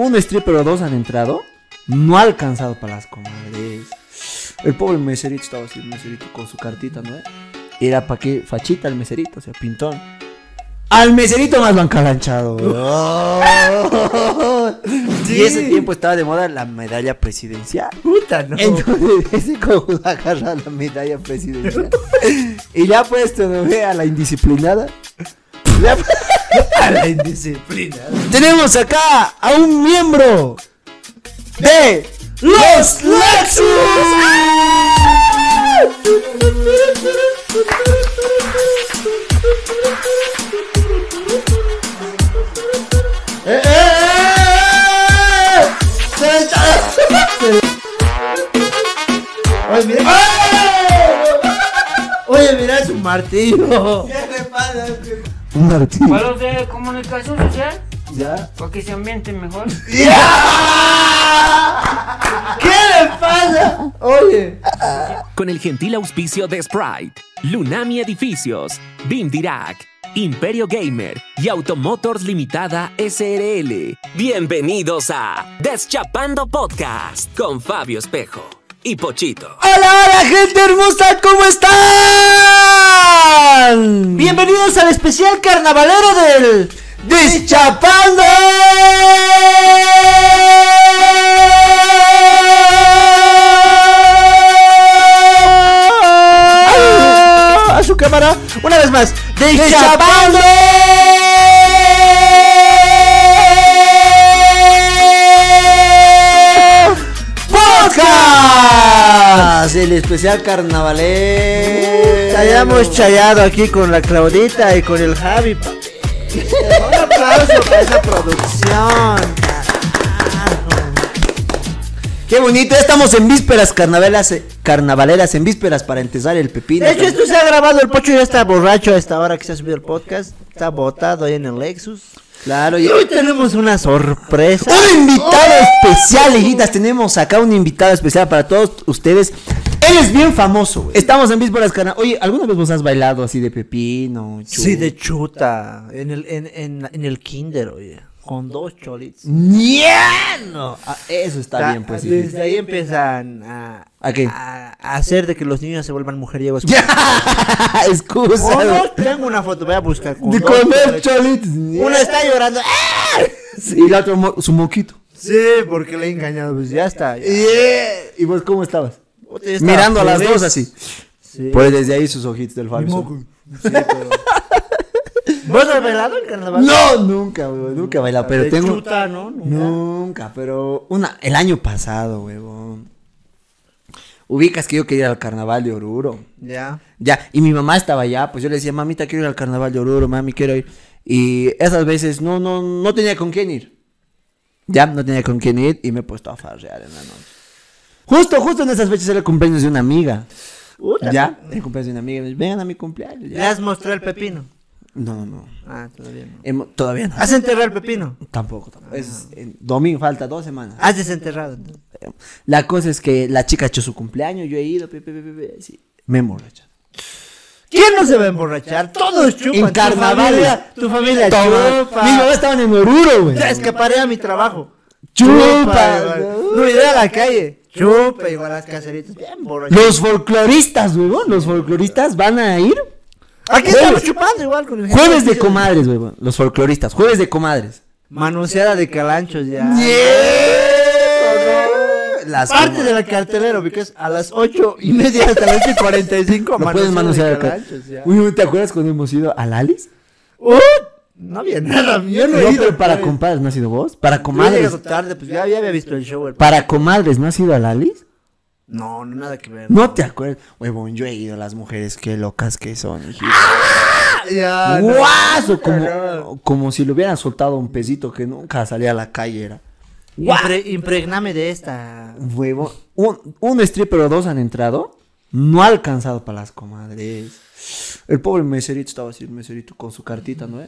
un stripper o dos han entrado, no ha alcanzado para las comadres. El pobre meserito estaba así, el meserito con su cartita, ¿no? Era para qué fachita el meserito, o sea, pintón. Al meserito más lo han calanchado. Y ese tiempo estaba de moda la medalla presidencial. Puta, no. Entonces, ese cojudo agarra la medalla presidencial. y le ha puesto, ¿no ve? A la indisciplinada. La indisciplina. Tenemos acá a un miembro de los Lexus. ¡Eh, eh, eh! Oye, mira. Oye, mira, es un martillo. Martillo. Para los de comunicación social, Ya. para que se ambienten mejor. ¿Qué le pasa? Oye. Con el gentil auspicio de Sprite, Lunami Edificios, BIM Dirac, Imperio Gamer y Automotors Limitada SRL. Bienvenidos a Deschapando Podcast con Fabio Espejo y Pochito. Hola, hola, gente hermosa, ¿cómo están? Bienvenidos al especial carnavalero del. Deschapando. A su cámara. Una vez más. Deschapando. El especial carnavalero. Ya hayamos chayado aquí con la Claudita y con el Javi. Un aplauso para esa producción. Qué bonito, estamos en vísperas carnavaleras, eh, carnavaleras, en vísperas para empezar el pepino. De hecho, esto se ha grabado. El Pocho ya está borracho a esta hora que se ha subido el podcast. Está botado ahí en el Lexus. Claro, Y hoy tenemos una sorpresa. un invitado especial, hijitas. Tenemos acá un invitado especial para todos ustedes. Él es bien famoso. güey. Estamos en vísperas carnavaleras. Oye, ¿alguna vez vos has bailado así de pepino? Sí, de chuta. En el, en, en, en el kinder, oye. Con dos cholitos. ¡Niano! Ah, eso está bien, pues. Desde ahí empiezan a, ¿A qué? a- a hacer de que los niños se vuelvan mujeriegos. Excusa. Oh, güey. no, tengo una foto, voy a buscar. con De dos comer cholitos. cholitos. Una está llorando. ¡Ah! Y la otra mo- su moquito. Sí, porque le he engañado. Pues ya está. ya. ¿Y vos cómo estabas? Ya Mirando a las dos así. Sí. Pues desde ahí sus ojitos del Fabio. Sí, pero- ¿Vos has bailado en carnaval? No, nunca, güey, nunca he bailado, pero De tengo... chuta, ¿no? Nunca. Nunca, pero una, el año pasado, huevón. Ubicas que yo quería ir al carnaval de Oruro. Ya. Ya, y mi mamá estaba allá, pues yo le decía, mamita, quiero ir al carnaval de Oruro, mami, quiero ir. Y esas veces no, no, no tenía con quién ir. Ya, no tenía con quién ir y me he puesto a farrear en la noche. Justo, justo en esas fechas era el cumpleaños de una amiga. Puta. Ya, el cumpleaños de una amiga. me dice, Vengan a mi cumpleaños. ¿Le Ya. has mostrado el pepino? No, no, no. Ah, todavía no. Hemo- todavía no. ¿Has enterrado el pepino? Tampoco, tampoco. Es, en domingo falta dos semanas. Has desenterrado. entonces. La cosa es que la chica ha hecho su cumpleaños, yo he ido, pe, pe, pe, pe, pe, sí, me emborracho. ¿Quién no se va a emborrachar? Todos chupan. En Tu carnavales. familia- Tu familia Toma. chupa. Mis mamás estaban en Oruro, güey. Ya escaparé a mi trabajo. Chupa. igual. No iré a la calle. Chupa igual las caseritas. Bien. Los folcloristas, güey, los folcloristas van a ir Aquí Jueves. estamos chupando igual con el jueves de comadres, güey, los folcloristas, jueves de comadres. Manoseada de calanchos ya. Las Parte de la cartelera, porque es a las ocho y media hasta las 8 y 45. No puedes manosear acá. calanchos ya. Uy, ¿te acuerdas cuando hemos ido al Alice? Uh, no había nada, yo no No, he ido. pero para compadres, ¿no has ido vos? Para Yo comadres. llegado tarde, pues ya, ya había visto el show. el- Para comadres, ¿no has ido al Alice? No, no, nada que ver. No te acuerdas. Huevón, yo he ido, las mujeres, qué locas que son, hijito. Ya, no. Guaso, como, no. como si le hubieran soltado un pesito que nunca salía a la calle, era. Impre- impregname de esta. Huevo, un, un stripper o dos han entrado, no ha alcanzado para las comadres. El pobre meserito estaba así, el meserito con su cartita, ¿no?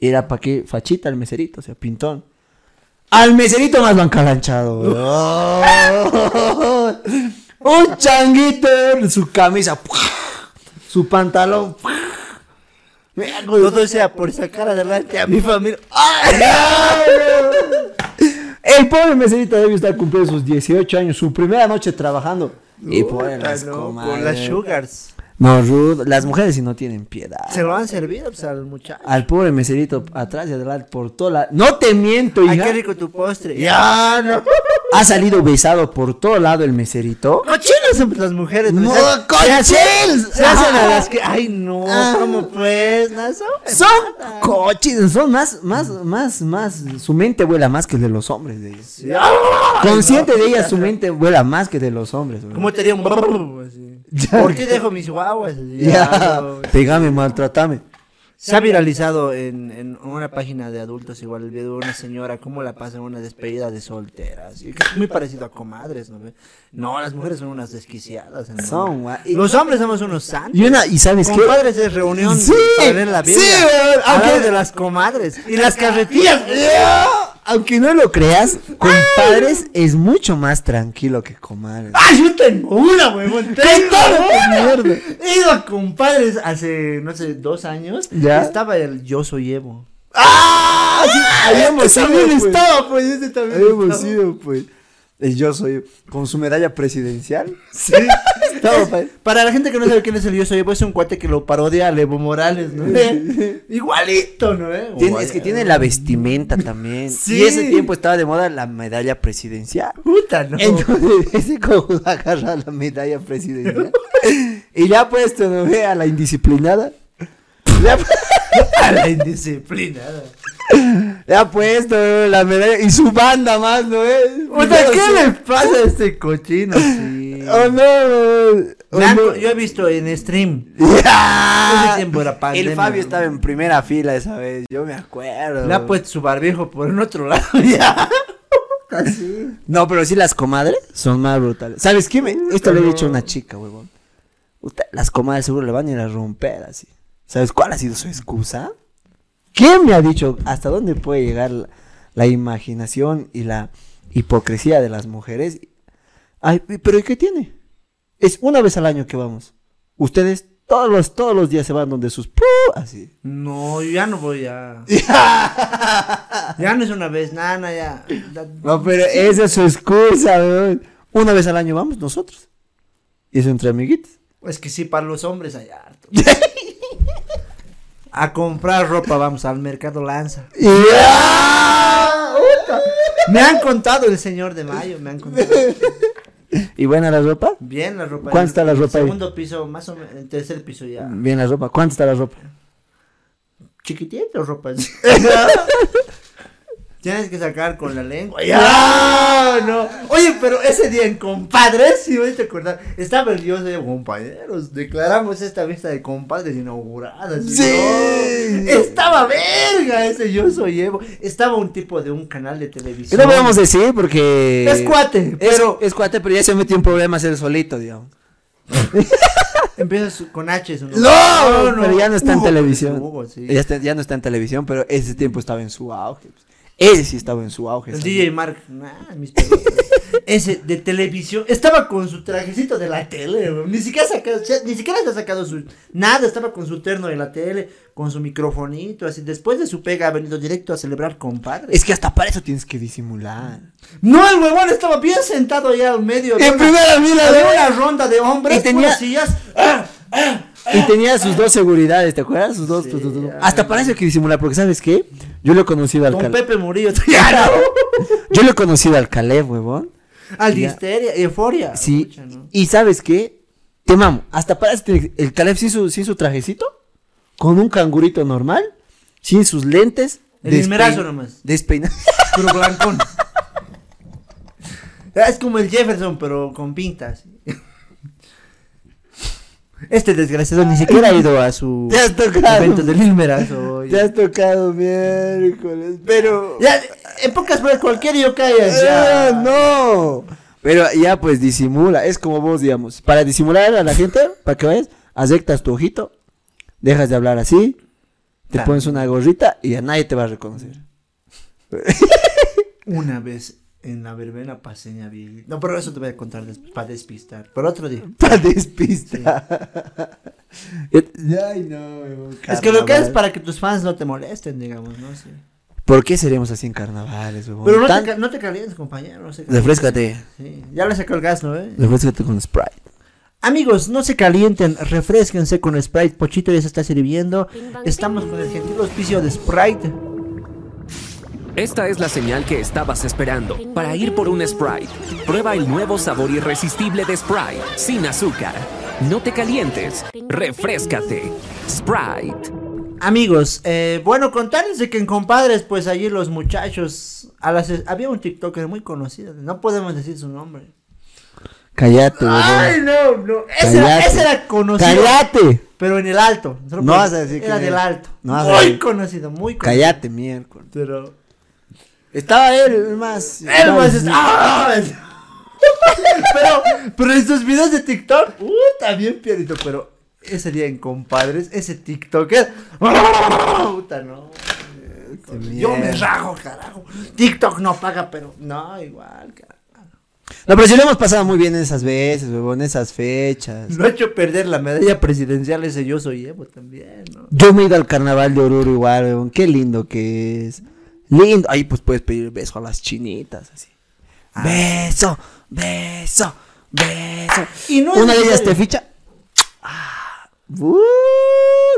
Era para qué fachita el meserito, o sea, pintón. Al meserito más lo han calanchado. un changuito, su camisa, su pantalón. Todo sea por sacar adelante a mi familia. Él El pobre meserito debe estar cumpliendo sus 18 años, su primera noche trabajando. Y pobre Puta, las no. Con las sugars. No, Ruth, las mujeres sí no tienen piedad. Se lo han servido pues, al muchacho. Al pobre meserito atrás y adelante por toda la... No te miento, Ay, hija. qué rico tu postre. Ya, no. Ha salido besado por todo lado el meserito. Cochinas son las mujeres. No, cochins. Se hacen a las que. Ay, no. Ah. ¿Cómo pues? No, son- cochinos, son más, más, más, más, su mente vuela más que el de los hombres de ellos. Ay, Consciente de ella, su mente vuela más que de los hombres. ¿Cómo te haría un. ¿Por qué dejo mis guaguas? pegame, maltratame. Se ha viralizado en, en una página de adultos igual el video de una señora cómo la pasa en una despedida de solteras. Y que es muy parecido a comadres, ¿no? No, las mujeres son unas desquiciadas. ¿no? Son, guay. Los hombres somos unos santos. Y una, y sabes qué? Compadres es reunión Sí, para leer la Biblia. sí, aunque- de las comadres y las carretillas. Aunque no lo creas, compadres es mucho más tranquilo que comadres. ¡Ah, yo tengo una, huevón! ¡Tengo una! mierda. He ido a compadres hace, no sé, dos años. ¿Ya? Estaba el Yo Soy Evo. ¡Ah! Sí, habíamos Ese ido, también pues. estaba, pues, ese también Habíamos estaba. ido, pues. El yo soy con su medalla presidencial. Sí. Pues. Para la gente que no sabe quién es el Yo Soy Evo, es un cuate que lo parodia a Evo Morales, ¿no? Igualito, ¿no? eh? Tiene- es que tiene la vestimenta también. Sí. Y ese tiempo estaba de moda la medalla presidencial. Puta, ¿no? Entonces, ese cojudo agarra la medalla presidencial. y le ha puesto, ¿no ve? A la indisciplinada. A la indisciplinada. le ha puesto ¿no? la medalla y su banda más, ¿no ve? Puta, ¿qué le pasa a este cochino? Sí. Oh no. oh. Yo he visto en stream. Pandemia, El Fabio estaba en primera fila esa vez, yo me acuerdo. Le ha puesto su barbijo por en otro lado ya. Así. No, pero sí las comadres son más brutales. ¿Sabes qué? Me- Esto le he dicho a una chica, huevón. Puta, Las comadres seguro le van a ir a romper así. ¿Sabes cuál ha sido su excusa? ¿Quién me ha dicho hasta dónde puede llegar la, la imaginación y la hipocresía de las mujeres? Ay, pero ¿y qué tiene? Es una vez al año que vamos. Ustedes todos los, todos los días se van donde sus... Así. No, yo ya no voy a. ya no es una vez, nada, ya. No, pero esa es su excusa, weón. Una vez al año vamos nosotros. Y eso entre amiguitos. Es que sí, para los hombres hay harto. a comprar ropa vamos al mercado Lanza. Me han contado el señor de Mayo, me han contado. ¿Y buena la ropa? Bien la ropa. ¿Cuánto está la ropa ahí? Segundo piso, más o menos, el tercer piso ya. Bien la ropa. ¿Cuánto está la ropa? Chiquitito ropa. Tienes que sacar con la lengua. Ya, no. Oye, pero ese día en compadres, si voy a acordar, estaba el dios de compañeros. Declaramos esta fiesta de compadres inaugurada. ¿sí? No. Estaba verga ese yo soy Evo. Estaba un tipo de un canal de ¿Qué televisión. no podemos decir? Porque... Es cuate, pero es cuate, pero ya se metió en problemas él solito, digamos. empieza su- con H. Su No, pero ya no está en televisión. Hugo, sí. ya, está- ya no está en televisión, pero ese tiempo estaba en su auge. pues. Ese sí estaba en su auge. El. DJ Mark, nah, mis. Ese de televisión, estaba con su trajecito de la tele, ni siquiera sacado, ni siquiera se ha sacado su nada, estaba con su terno de la tele, con su microfonito, así. Después de su pega ha venido directo a celebrar compadre. Es que hasta para eso tienes que disimular. No, el huevón estaba bien sentado allá al medio. En una- primera fila, güey. una ronda de hombres Y tenía- sillas. ¡Ah! Y tenía sus dos seguridades, ¿te acuerdas? Sus dos. Sí. Hasta hay que disimular, porque ¿sabes qué? Yo lo he conocido al Con Caleb. Pepe Murillo. Yo lo he conocido al Caleb, huevón. Al. Histeria, Euforia. Sí. Y ¿sabes qué? Te mamo. Hasta eso tiene- el Caleb sin su, sin su trajecito, con un cangurito normal, sin sus lentes. El esmerazo nomás. Despeinado. Puro blancón. Es como el Jefferson, pero con pintas. Este desgraciado ni siquiera ha ido a su Te has tocado. evento del Ilmerazo. Te has tocado miércoles, pero... Ya, en pocas palabras, cualquier yo calla. Ah, Ya. no. Pero ya pues disimula, es como vos, digamos, para disimular a la gente, para que vayas, aceptas tu ojito, dejas de hablar así, te pones una gorrita y a nadie te va a reconocer. Una vez en la verbena paseña vi. No, pero eso te voy a contar para despistar. Pero otro día. Para despistar. Ay, no, Es que lo que es para que tus fans no te molesten, digamos, ¿no? Sí. ¿Por qué seremos así en carnavales? Pero no, Tan- te, no te calientes, compañero. No calientes. Refrescate. Sí, Ya le sacó el gas, ¿no? eh? Refrescate con Sprite. Amigos, no se calienten, refresquense con Sprite. Pochito ya se está sirviendo. Estamos con el gentil auspicio de Sprite. Esta es la señal que estabas esperando para ir por un Sprite. Prueba el nuevo sabor irresistible de Sprite, sin azúcar. No te calientes, refrescate. Sprite. Amigos, eh, bueno, contarles de que en compadres, pues allí los muchachos. A las, había un TikToker muy conocido, no podemos decir su nombre. Cállate, huevón. Ay, no, no. Ese era, Cállate. ese era conocido. Cállate. Pero en el alto. No vas a decir Era del alto. No muy conocido, muy conocido. Cállate, miércoles. Pero. Estaba él, más. Él más es- ¡Ah! pero, pero estos videos de TikTok, uh, también pierito, pero ese día en compadres, ese TikToker, puta, no. Yo me rajo, carajo. TikTok no paga, pero no, igual, carajo. No, pero sí lo hemos pasado muy bien esas veces, huevón, esas fechas. No ha hecho perder la medalla presidencial ese yo soy Evo también, ¿no? Yo me he ido al carnaval de Oruro igual, huevón. Qué lindo que es. Lindo. Ahí pues puedes pedir beso a las chinitas, así. Ah. Beso, beso, beso. Y no Una de ellas te ficha. Ah, uh,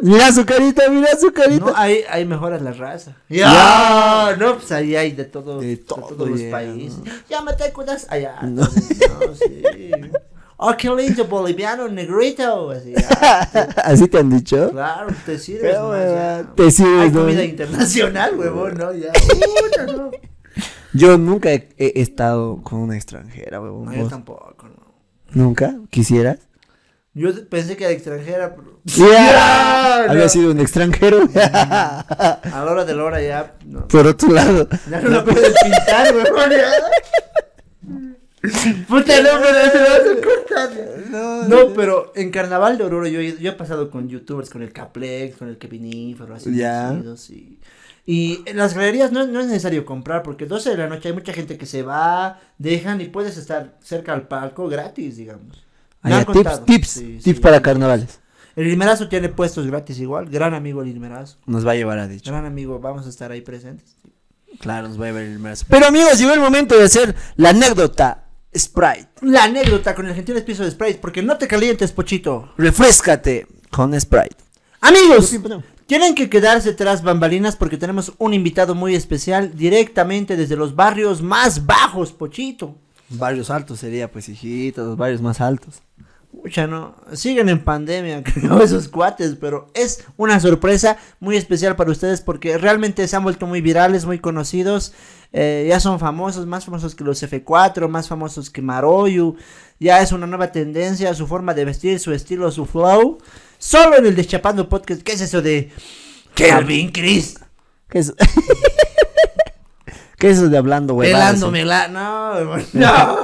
mira su carita, mira su carita. No, ahí, ahí mejoras la raza. Ya. No, pues ahí hay de todo, De de, todo todos los países. ¿no? Ya me te cuidas allá. No. No, sí. Oh, qué lindo boliviano, negrito. Así, ya. Así te han dicho. Claro, te sirves. Pero, huevón, ya. te sirves, Hay ¿no? comida internacional, huevón, ¿no? Ya. Puta, no. Yo nunca he, he estado con una extranjera, huevón. No, yo tampoco, no. ¿Nunca? ¿Quisieras? Yo pensé que era extranjera, pero. Ya, no. Había sido un extranjero. A la hora de la hora ya. No. Por otro lado. Ya no la puedes pintar, huevón. ya. Puta, no, pero se vas a. No, pero en Carnaval de Oruro yo, he- yo he pasado con youtubers, con el Caplex, con el Kevinífero, así. Ya. Y, y en las galerías no, no es necesario comprar porque 12 de la noche hay mucha gente que se va, dejan y puedes estar cerca al palco gratis, digamos. Me Ah, ya, tips, contado. tips, Sí, tips sí. para carnavales. El Limerazo tiene puestos gratis igual, gran amigo el Limerazo. Nos va a llevar a dicho. Gran amigo, vamos a estar ahí presentes. Claro, nos va a llevar el brazo. Pero amigos, llegó el momento de hacer la anécdota Sprite. La anécdota con el gentil piso de Sprite, porque no te calientes, Pochito. Refrescate con Sprite. Amigos, tienen que quedarse tras bambalinas porque tenemos un invitado muy especial directamente desde los barrios más bajos, Pochito. Barrios altos sería, pues, hijitos, los barrios más altos. Pucha, no, siguen en pandemia, creo, esos cuates, pero es una sorpresa muy especial para ustedes porque realmente se han vuelto muy virales, muy conocidos, eh, ya son famosos, más famosos que los F4, más famosos que Maroyu, ya es una nueva tendencia, su forma de vestir, su estilo, su flow, solo en el Deschapando Podcast, ¿qué es eso de Kelvin Chris? ¿Qué es? ¿Qué es eso de hablando, güey? Pelándome la... No, no, no.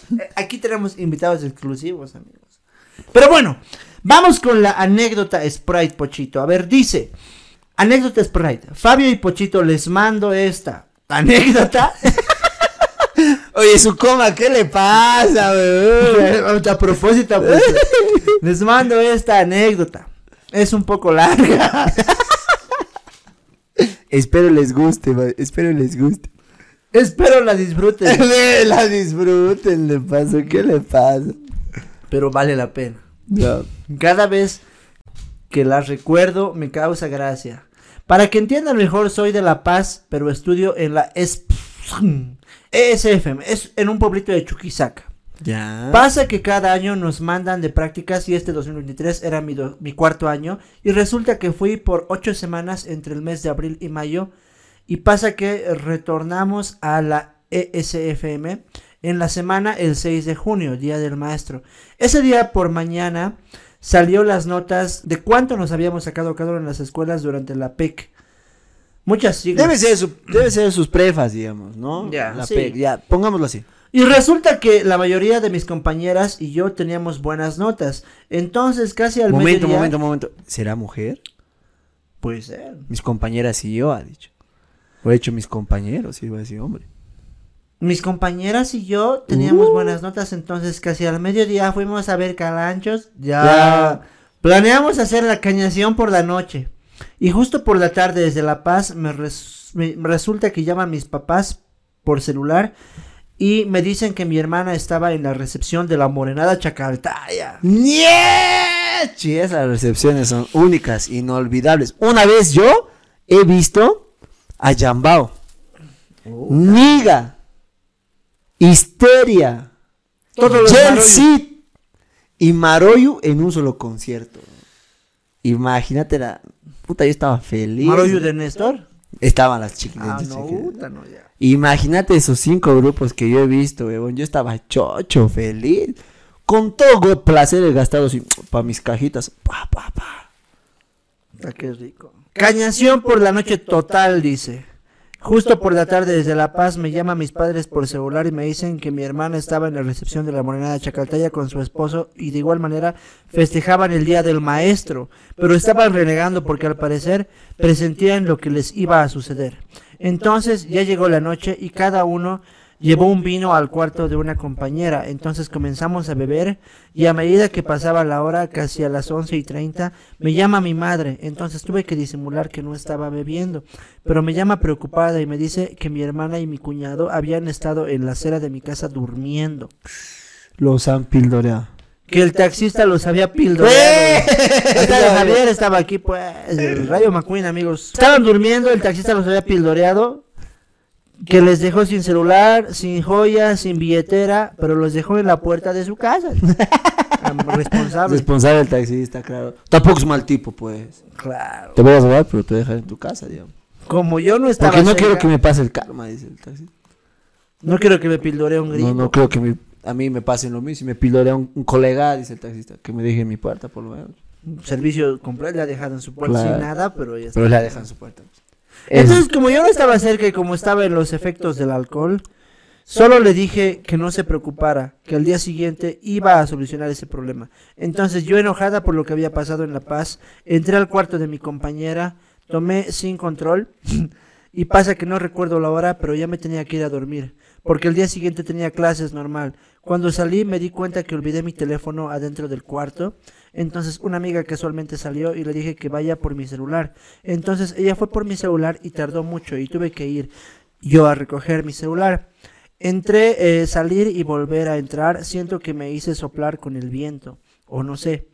Aquí tenemos invitados exclusivos, amigos. Pero bueno, vamos con la anécdota Sprite Pochito. A ver, dice, anécdota Sprite. Fabio y Pochito les mando esta anécdota. Oye, su coma, ¿qué le pasa, güey? A propósito, pues, les mando esta anécdota. Es un poco larga. Espero les guste. Espero les guste. Espero la disfruten, la disfruten, le pasa. ¿Qué le pasa? pero vale la pena. No. Cada vez que las recuerdo me causa gracia. Para que entiendan mejor, soy de La Paz, pero estudio en la ES- ESFM, es en un pueblito de Chuquisaca. Ya. Pasa que cada año nos mandan de prácticas y este 2023 era mi, do- mi cuarto año y resulta que fui por ocho semanas entre el mes de abril y mayo y pasa que retornamos a la ESFM en la semana el 6 de junio, Día del Maestro. Ese día por mañana salió las notas de cuánto nos habíamos sacado cada uno en las escuelas durante la PEC. Muchas siglas. Debe ser, su, debe ser sus prefas, digamos, ¿no? Ya, La sí. pe- ya, pongámoslo así. Y resulta que la mayoría de mis compañeras y yo teníamos buenas notas. Entonces, casi al momento, mediodía- momento, momento. ¿Será mujer? Puede ser. Mis compañeras y yo, ha dicho. O he hecho mis compañeros, iba a decir, hombre. Mis compañeras y yo teníamos Uh. buenas notas, entonces casi al mediodía fuimos a ver calanchos. Ya. Ya. Planeamos hacer la cañación por la noche. Y justo por la tarde desde La Paz me, res- me- me resulta que llaman mis papás por celular y me dicen que mi hermana estaba en la recepción de la morenada Chacaltaya. ¡Niechi! Esas recepciones son únicas, inolvidables. Una vez yo he visto a Yambao, Niga, Histeria. Zid y Maroyu en un solo concierto. Imagínate la... Puta, yo estaba feliz. Maroyu de Néstor. Estaban las chiquitas. Ah, no, puta, no, ya. Imagínate esos cinco grupos que yo he visto, weón. Yo estaba chocho, feliz. Con todo placer gastado para mis cajitas. Pa, pa, pa. Puta, qué rico. Cañación por la noche total, dice. Justo por la tarde desde La Paz me llaman mis padres por celular y me dicen que mi hermana estaba en la recepción de la morenada Chacaltaya con su esposo y de igual manera festejaban el día del maestro, pero estaban renegando porque al parecer presentían lo que les iba a suceder. Entonces ya llegó la noche y cada uno llevó un vino al cuarto de una compañera. Entonces comenzamos a beber y a medida que pasaba la hora, casi a las once y treinta, me llama mi madre. Entonces tuve que disimular que no estaba bebiendo, pero me llama preocupada y me dice que mi hermana y mi cuñado habían estado en la acera de mi casa durmiendo. Los han pildoreado. Que el taxista los había pildoreado. Hasta Javier estaba aquí, pues, el Radio McQueen, amigos. Estaban durmiendo, el taxista los había pildoreado. Que les dejó sin celular, sin joyas, sin billetera, pero los dejó en la puerta de su casa. Responsable. Responsable el taxista, claro. Tampoco es mal tipo, pues. Claro. Te voy a robar, pero te voy a dejar en tu casa, digamos. Como yo no estaba Porque no cerca, quiero que me pase el karma, dice el taxista. no quiero que me pildoree un grito. No, no creo que me- a mí me pasen lo mismo. Si me pildorea un, un colega, dice el taxista, que me deje en mi puerta, por lo menos. Servicio completo le ha dejado en su puerta Claro. sin nada, pero ya está. Pero la dejan en su puerta. Entonces, como yo no estaba cerca y como estaba en los efectos del alcohol, solo le dije que no se preocupara, que al día siguiente iba a solucionar ese problema. Entonces, yo enojada por lo que había pasado en La Paz, entré al cuarto de mi compañera, tomé sin control y pasa que no recuerdo la hora, pero ya me tenía que ir a dormir, porque el día siguiente tenía clases normal. Cuando salí me di cuenta que olvidé mi teléfono adentro del cuarto. Entonces una amiga casualmente salió y le dije que vaya por mi celular. Entonces ella fue por mi celular y tardó mucho y tuve que ir yo a recoger mi celular. Entré, eh, salir y volver a entrar. Siento que me hice soplar con el viento, o no sé.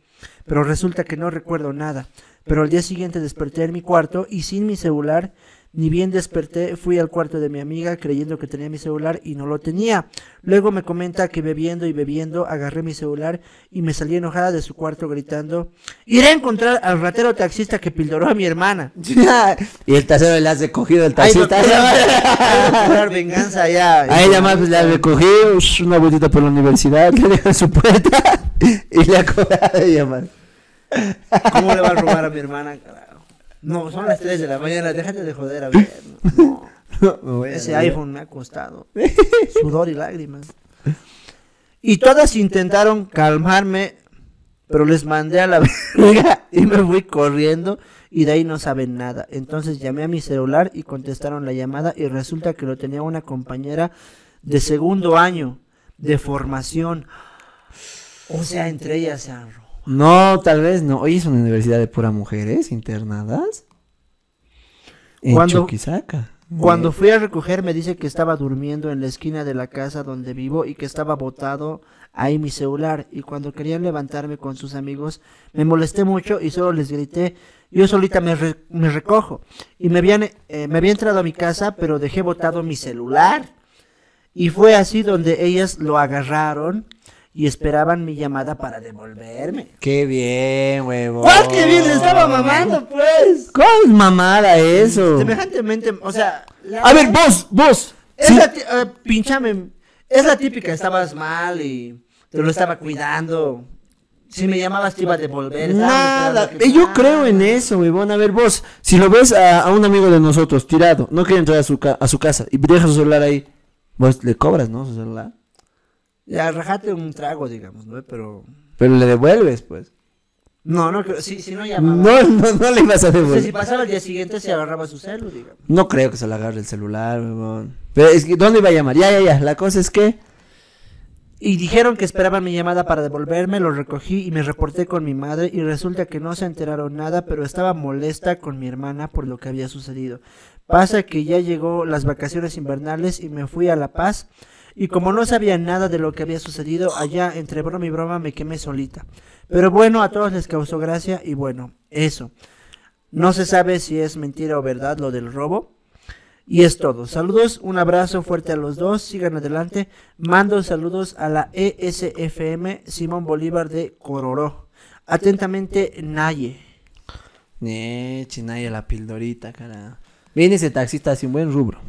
Pero resulta que no recuerdo nada. Pero al día siguiente desperté en mi cuarto y sin mi celular, ni bien desperté, fui al cuarto de mi amiga creyendo que tenía mi celular y no lo tenía. Luego me comenta que bebiendo y bebiendo agarré mi celular y me salí enojada de su cuarto gritando, iré a encontrar al ratero taxista que pildoró a mi hermana. y el taxero le has recogido el Ay, taxista. doctor, voy a cobrar venganza ya. A ella más pues, le ha recogido una vueltita por la universidad, le deja su puerta y le ha cobrado a ella más. ¿Cómo le va a robar a mi hermana? carajo? No, son las 3 de la mañana, déjate de joder a ver. No. Me voy a Ese iPhone me ha costado sudor y lágrimas. Y todas intentaron calmarme, pero les mandé a la verga y me fui corriendo y de ahí no saben nada. Entonces llamé a mi celular y contestaron la llamada y resulta que lo tenía una compañera de segundo año de formación. O sea, entre ellas se han. No, tal vez no. Hoy es una universidad de pura mujeres internadas. En Cuando- Chuquisaca. Cuando fui a recoger me dice que estaba durmiendo en la esquina de la casa donde vivo y que estaba botado ahí mi celular y cuando querían levantarme con sus amigos me molesté mucho y solo les grité yo solita me, re- me recojo y me habían eh, me había entrado a mi casa pero dejé botado mi celular y fue así donde ellas lo agarraron y esperaban mi llamada para devolverme. Qué bien, huevo. ¡Cuál que bien estaba mamando pues! ¿Cuál es mamada eso? Semejantemente, o sea, la- A ver, vos, vos. Es Sí. la, eh, pinchame, es la típica, estabas mal y te lo estaba cuidando. Si me llamabas te iba a devolver. Nada, que- eh, yo creo en eso, huevón. A ver, vos, si lo ves a, a un amigo de nosotros tirado, no quiere entrar a su, ca- a su casa y deja su celular ahí, vos le cobras, ¿no? Su celular. Ya, rajate un trago, digamos, ¿no? Pero... Pero le devuelves, pues. No, no, creo, si, si no llamaba. No, no, no le ibas a O sea, si devolver. pasaba el día siguiente se agarraba su celu, digamos. No creo que se le agarre el celular, huevón. Pero es que, ¿dónde iba a llamar? Ya, ya, ya. La cosa es que Y dijeron que esperaban mi llamada para devolverme, lo recogí y me reporté con mi madre y resulta que no se enteraron nada, pero estaba molesta con mi hermana por lo que había sucedido. Pasa que ya llegó las vacaciones invernales y me fui a La Paz y como no sabía nada de lo que había sucedido allá entre broma y broma me quemé solita. Pero bueno, a todos les causó gracia y bueno, eso. No se sabe si es mentira o verdad lo del robo. Y es todo. Saludos, un abrazo fuerte a los dos. Sigan adelante. Mando saludos a la ESFM Simón Bolívar de Cororó. Atentamente, Naye. Ne, chinaya la pildorita, cara. Viene ese taxista sin buen rubro.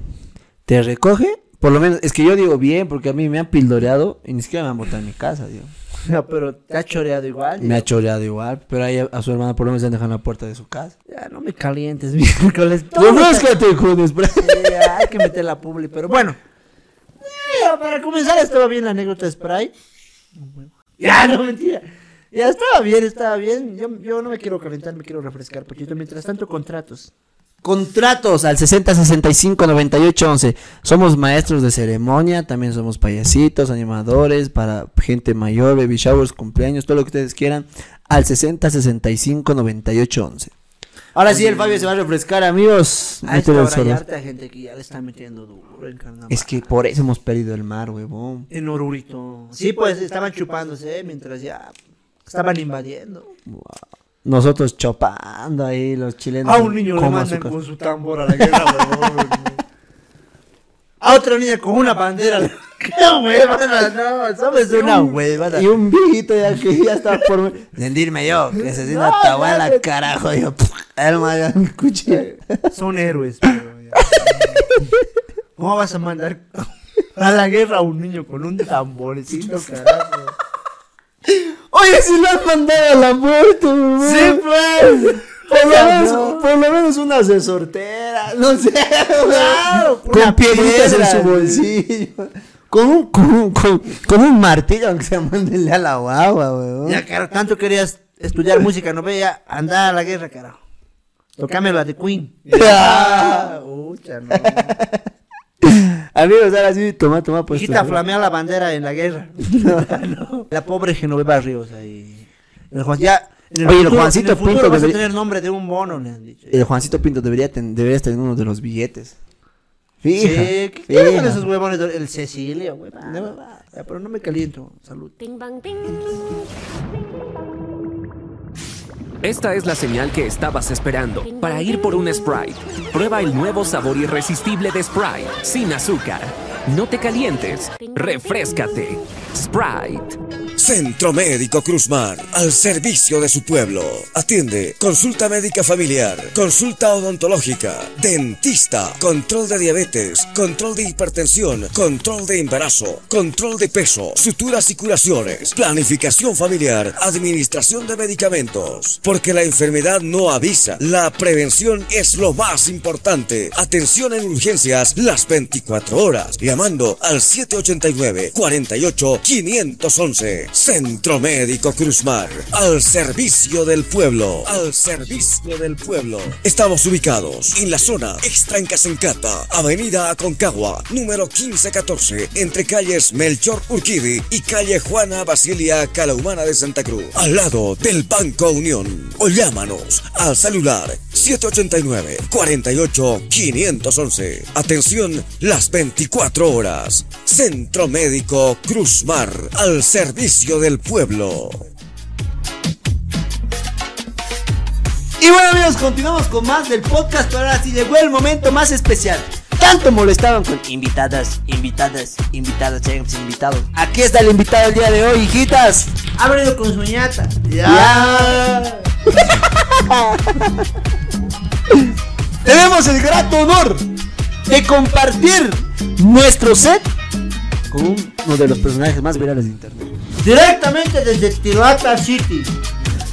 Te recoge, por lo menos, es que yo digo bien, porque a mí me han pildoreado y ni siquiera me han botado en mi casa, digo. No, pero te ha choreado igual. Me ha choreado igual, pero ahí a, a su hermana por lo menos le han dejado en la puerta de su casa. Ya, no me calientes, miércoles. Refrescate, spray. Sí, hay que meter la publi, pero bueno. Para comenzar estaba bien la anécdota de Spray. Ya, no, mentira. Ya estaba bien, estaba bien. Yo, yo no me quiero calentar, me quiero refrescar poquito. Mientras tanto, contratos. Contratos al 60 65 98 11. Somos maestros de ceremonia, también somos payasitos, animadores para gente mayor, baby showers, cumpleaños, todo lo que ustedes quieran. Al 60 65 98 11. Ahora sí, el Fabio se va a refrescar, amigos. A esta el hora hay harta gente que ya le está metiendo duro en carnaval. Es que por eso hemos perdido el mar, huevón. En Orurito. Sí, pues estaban chupándose mientras ya estaban invadiendo. Nosotros chopando ahí, los chilenos. A un niño le mandan con su tambor a la guerra, huevón. A otra niña con una bandera. ¡Qué huevada! No, somos una huevada. Y un viejito ya que ya está por rendirme yo, que se sienta No, tabuela, ya, carajo. Yo, el mayor cuchillo. Son héroes, pero ya. ¿Cómo vas a mandar a la guerra a un niño con un tamborcito, carajo? Oye, si lo han mandado a la muerte, huevón. Sí, pues. Por lo, menos, No. por lo menos unas de sortera, no sé. Claro, con piedritas en su bolsillo. Con un, con, un- con, con un martillo, aunque se mándele a la guagua, weón. Ya, carajo, tanto querías estudiar música, no veía, anda a la guerra, carajo. Tocame la de Queen. Ya. Ucha, no. Amigos, ahora sí, toma, toma, pues. Hijita, flamea la bandera en la guerra. No. La pobre Genoveva Ríos ahí. El Juan- ya, en el Oye, el futuro, Juancito en el futuro Pinto vas a debería- tener nombre de un mono, le han dicho. El Juancito Pinto debería ten- deberías tener uno de los billetes. Sí, Fija. ¿qué qué fija. esos huevones? de- El Cecilia, huevón. Pero no me caliento. Salud. Ting bang ting. Esta es la señal que estabas esperando para ir por un Sprite. Prueba el nuevo sabor irresistible de Sprite, sin azúcar. No te calientes, refrescate. Sprite. Centro Médico Cruzmar, al servicio de su pueblo. Atiende consulta médica familiar, consulta odontológica, dentista, control de diabetes, control de hipertensión, control de embarazo, control de peso, suturas y curaciones, planificación familiar, administración de medicamentos. Porque la enfermedad no avisa, la prevención es lo más importante. Atención en urgencias las 24 horas, llamando al 789 48 511. Centro Médico Cruzmar, al servicio del pueblo, al servicio del pueblo. Estamos ubicados en la zona extra en Casencata, Avenida Aconcagua, número 1514, entre calles Melchor Urquidi y calle Juana Basilia Calahumana de Santa Cruz, al lado del Banco Unión. O llámanos al celular 789 48 511. Atención las 24 horas. Centro Médico Cruzmar, al servicio del pueblo. Y bueno amigos, continuamos con más del podcast, pero ahora sí llegó el momento más especial. Tanto molestaban con invitadas, invitadas, invitadas, invitados. Aquí está el invitado el día de hoy, hijitas. Venido con su ñata. Ya. Tenemos el grato honor de compartir nuestro set con uno de los personajes más virales de internet. Directamente desde Tijuana City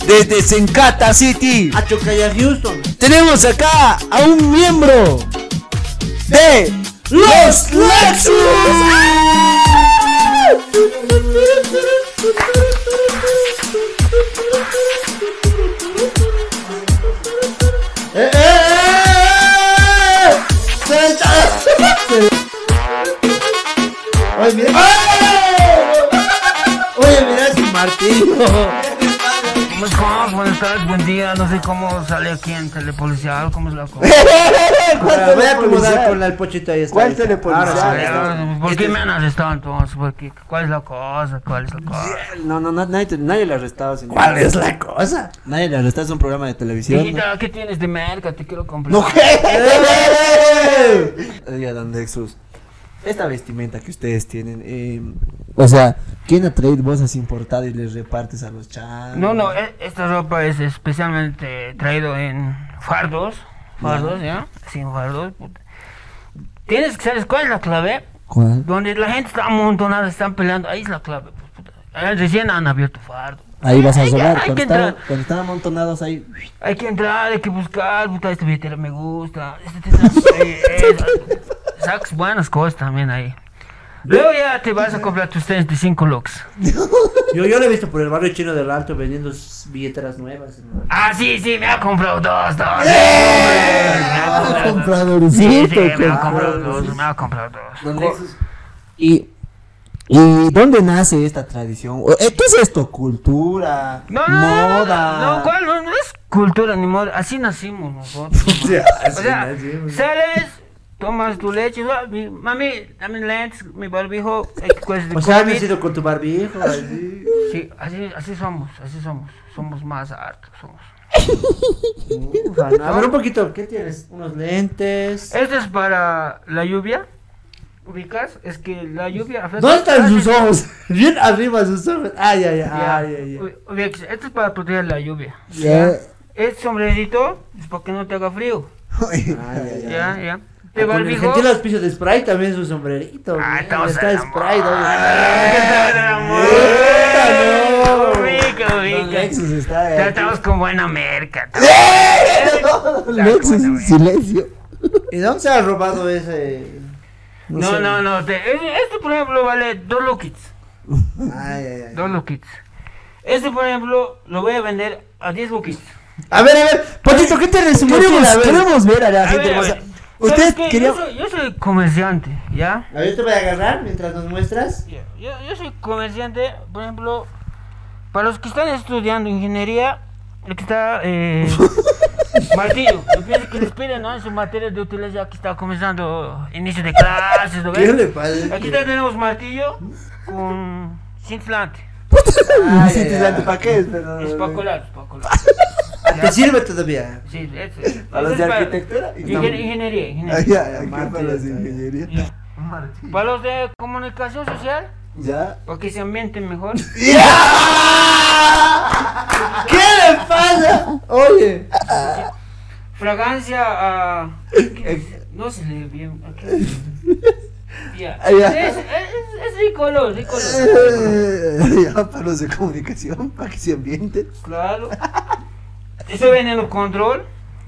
Desde Sencata City. a Chocaya, Houston. Tenemos acá a un miembro de los Lexus. ¡Eh, eh, eh! ¡Senta! ¡Ay, mira! ¡Ay! ¿Cómo estás? Buenas tardes, buen día. No sé cómo sale aquí en Telepolicial. ¿Cómo es la cosa? Ahora, voy a acomodar con el pochito ahí. está, ¿Cuál ahí está. telepolicial? ¿Por qué me han arrestado entonces? ¿Por qué? ¿Cuál es la cosa? ¿Cuál es la cosa? No, no, no, nadie, le ha arrestado, señor. ¿Cuál es la cosa? Nadie le ha arrestado, es un programa de televisión. ¿qué tienes de merca? Te quiero comprar. No, Oiga, don Lexus, esta vestimenta que ustedes tienen, eh, o sea, ¿quién ha traído bolsas importadas y les repartes a los chavos? No, no, e- esta ropa es especialmente traído en fardos. Fardos, ¿ya? Sin fardos. puta. Tienes que saber cuál es la clave. ¿Cuál? Donde la gente está amontonada, están peleando. Ahí es la clave. pues, puta. Ah, Recién han abierto fardo. Ahí vas a Hay que- robar, hay cuando, están, entrar. cuando están amontonados ahí. Hay que entrar, hay que buscar, puta, esta billetera me gusta, este te das, eh, eh, sacas buenas cosas también ahí. Luego ya te vas a comprar tus tenis de 5 looks. Yo, yo lo he visto por el barrio chino del Alto vendiendo billeteras nuevas. ¿no? Ah, sí, sí, me ha comprado dos, dos. ¡Eh! Me ha comprado dos. Sí, sí, me ha comprado dos, me ha comprado dos. ¿Y, ¿Y dónde nace esta tradición? O- eh, ¿Qué es esto? ¿Cultura? No, no, no, no, ¿Moda? no, no, ¿cuál? No, no es cultura ni moda, así nacimos nosotros. O sea, O así sea, nacimos. sales, tomas tu leche, ah, mi- mami, dame lentes, mi barbijo, que cosas de O sea, has COVID. nacido con tu barbijo. Así. Sí, así, así somos, así somos, somos más hartos, somos. Ufa, no, A ver, un poquito. ¿Qué tienes? Unos lentes. Esto es para la lluvia, ubicas, es que la lluvia afecta... ¿Dónde están sus ojos? Bien arriba sus ojos. Ay, ay, ay. Ya, ay, esto es para proteger la lluvia. Ya. Este sombrerito es para que no te haga frío, Ay, ay. ya, ya. Ah, Te Con el gentil auspicio de Sprite también su sombrerito. Ah, estamos Está en Sprite. Amor. no. Lexus está Ya estamos con buena merca. Lexus, silencio. ¿Y dónde se ha robado ese? No, no, no. te- eh, este, por ejemplo, vale dos lookits. Ay, ay, ay. Dos lookits. Este, por ejemplo, lo voy a vender a 10 lookits. A ver, a ver. Pochito, ¿qué Queremos, mochila? A ver. queremos ver a la gente. Ver, a o sea, ver. Usted ¿Sabes qué? quería. Yo soy, yo soy comerciante, ¿ya? A ver, yo te voy a agarrar mientras nos muestras. Yo, yo soy comerciante, por ejemplo, para los que están estudiando ingeniería, el que está eh, martillo, yo pienso que les piden, ¿no? En su materia de utilidad ya que está comenzando inicio de clases, ¿no ¿Qué ves? le pasa? Aquí está, tenemos martillo con cintilante. Ay, Sí, ay, te ay. dan- ¿Para qué? es? Para colar, para colar. Ah, ¿Te sirve todavía? Sí, es, es, A los de arquitectura Ingeniería, ingeniería. ya, ya, ¿qué para las ingeniería? Ya. Para los de comunicación social, Ya. para que se ambienten mejor. ¿Qué le pasa? Oye. Fragancia a. no se lee bien. Ah, ya. Es, ricolor. Eh, Ya, para los de comunicación, para que se ambienten. Claro. Ese veneno control.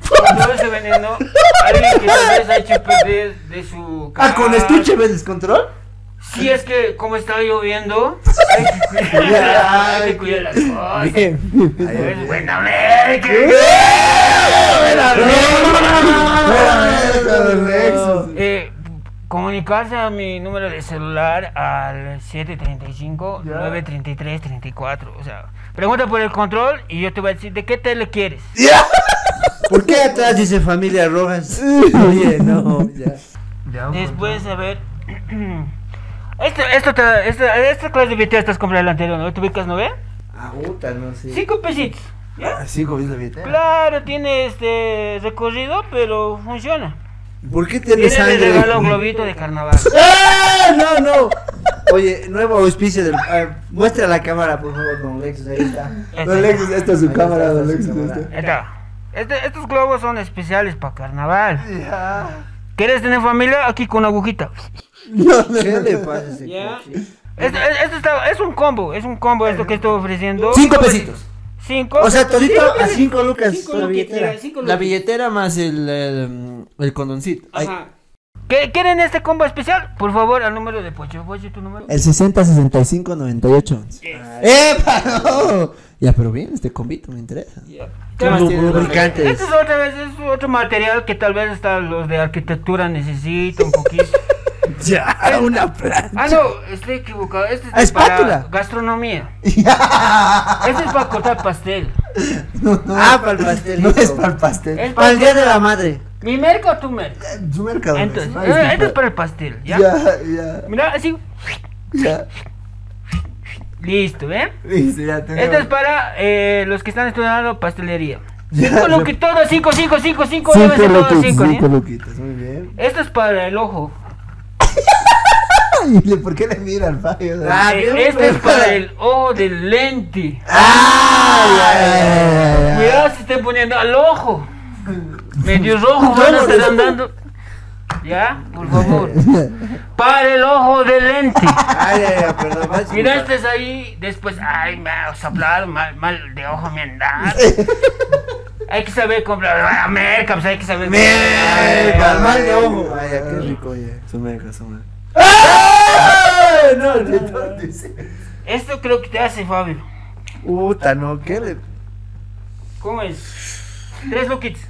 Control ese veneno. Alguien que tal vez ha hecho perder de su. Ah, con estuche vendes control. Si es que, como está lloviendo, hay que cuidar, hay que cuidar las cosas. Bien. Pues, buena América. Eh, comunicarse a mi número de celular al 735-933-34. O sea, pregunta por el control y yo te voy a decir de qué tele quieres. ¿Por qué atrás dice familia Rojas? Oye, no, ya. Después, a ver. Esto, esto, te- esta, esta clase de billetera estás comprando el anterior, ¿no? ¿Te ubicas, no ve? Ah, puta, no sé. Cinco pesitos. ¿ya? Es la billetera. Claro, tiene este recorrido, pero funciona. ¿Por qué tiene Tiene de regalo un sangre? globito de carnaval. ¡Ah! No, no. Oye, nuevo auspicio del. muestra la cámara, por favor, don Lexus. Ahí está. Don Lexus, esta es su Ahí cámara, está, don Lexus. Ahí está. Este- estos globos son especiales para carnaval. Ya. ¿Quieres tener familia? Aquí con agujita. ¿Qué le pasa a ese? Este, este está- es un combo, es un combo esto que estoy ofreciendo. Cinco pesitos. Cinco. O sea, todito Cinco a pesitos. 5 lucas Cinco la billetera. cinco La billetera más el, el, el condoncito. Ajá. ¿Qué- ¿Quieren este combo especial? Por favor, al número de Pocho. Pocho, tu número. El 60 65 98 11. ¡Epa! No! Ya, pero bien, este combito me interesa. Ya. ¿Qué más Lu- tienes, don lubricantes. Este es otra vez, es otro material que tal vez hasta los de arquitectura necesitan un poquito. Ya, una plancha. Ah, no, estoy equivocado. Este es Ah, espátula. para gastronomía. Este es para cortar pastel. Ah, para el pastelito. No es para el pastel. Es Para el día de la madre. ¿Mi merca o tu merca? Su mercado. Entonces, no, eh, es este es para el pastel, ¿ya? Ya, ya, Mira, así. ya. Listo, ¿ven? Listo, ya tenemos. Este es para eh, los que están estudiando pastelería. Ya, Cinco luquitos, todos, cinco, cinco, cinco, cinco, Cinco todos luquitas, cinco, cinco luquitas, muy bien. Esto es para el ojo. Ay, ¿le- ¿Por qué le mira al fallo? Ah, bien, este es para el ojo del lente. Ay, ay, ay, ay. Cuidado se esté poniendo al ojo. Medio rojo van a estar andando. ¿Ya? Por favor. Para el ojo del lente. Ay, ay, ay, perdón. Mira, este es ahí. Después, ay, me ha soplado mal, mal de ojo me han dado. Hay que saber comprar. Ah, merca, pues hay que saber. Merca, mal de ojo. Ay, ay, qué rico, oye. Su merca, su merca. ¡Ay! No, no, no. Esto creo que te hace, Fabio. Puta, no, ¿qué le.? ¿Cómo es? Tres loquitos.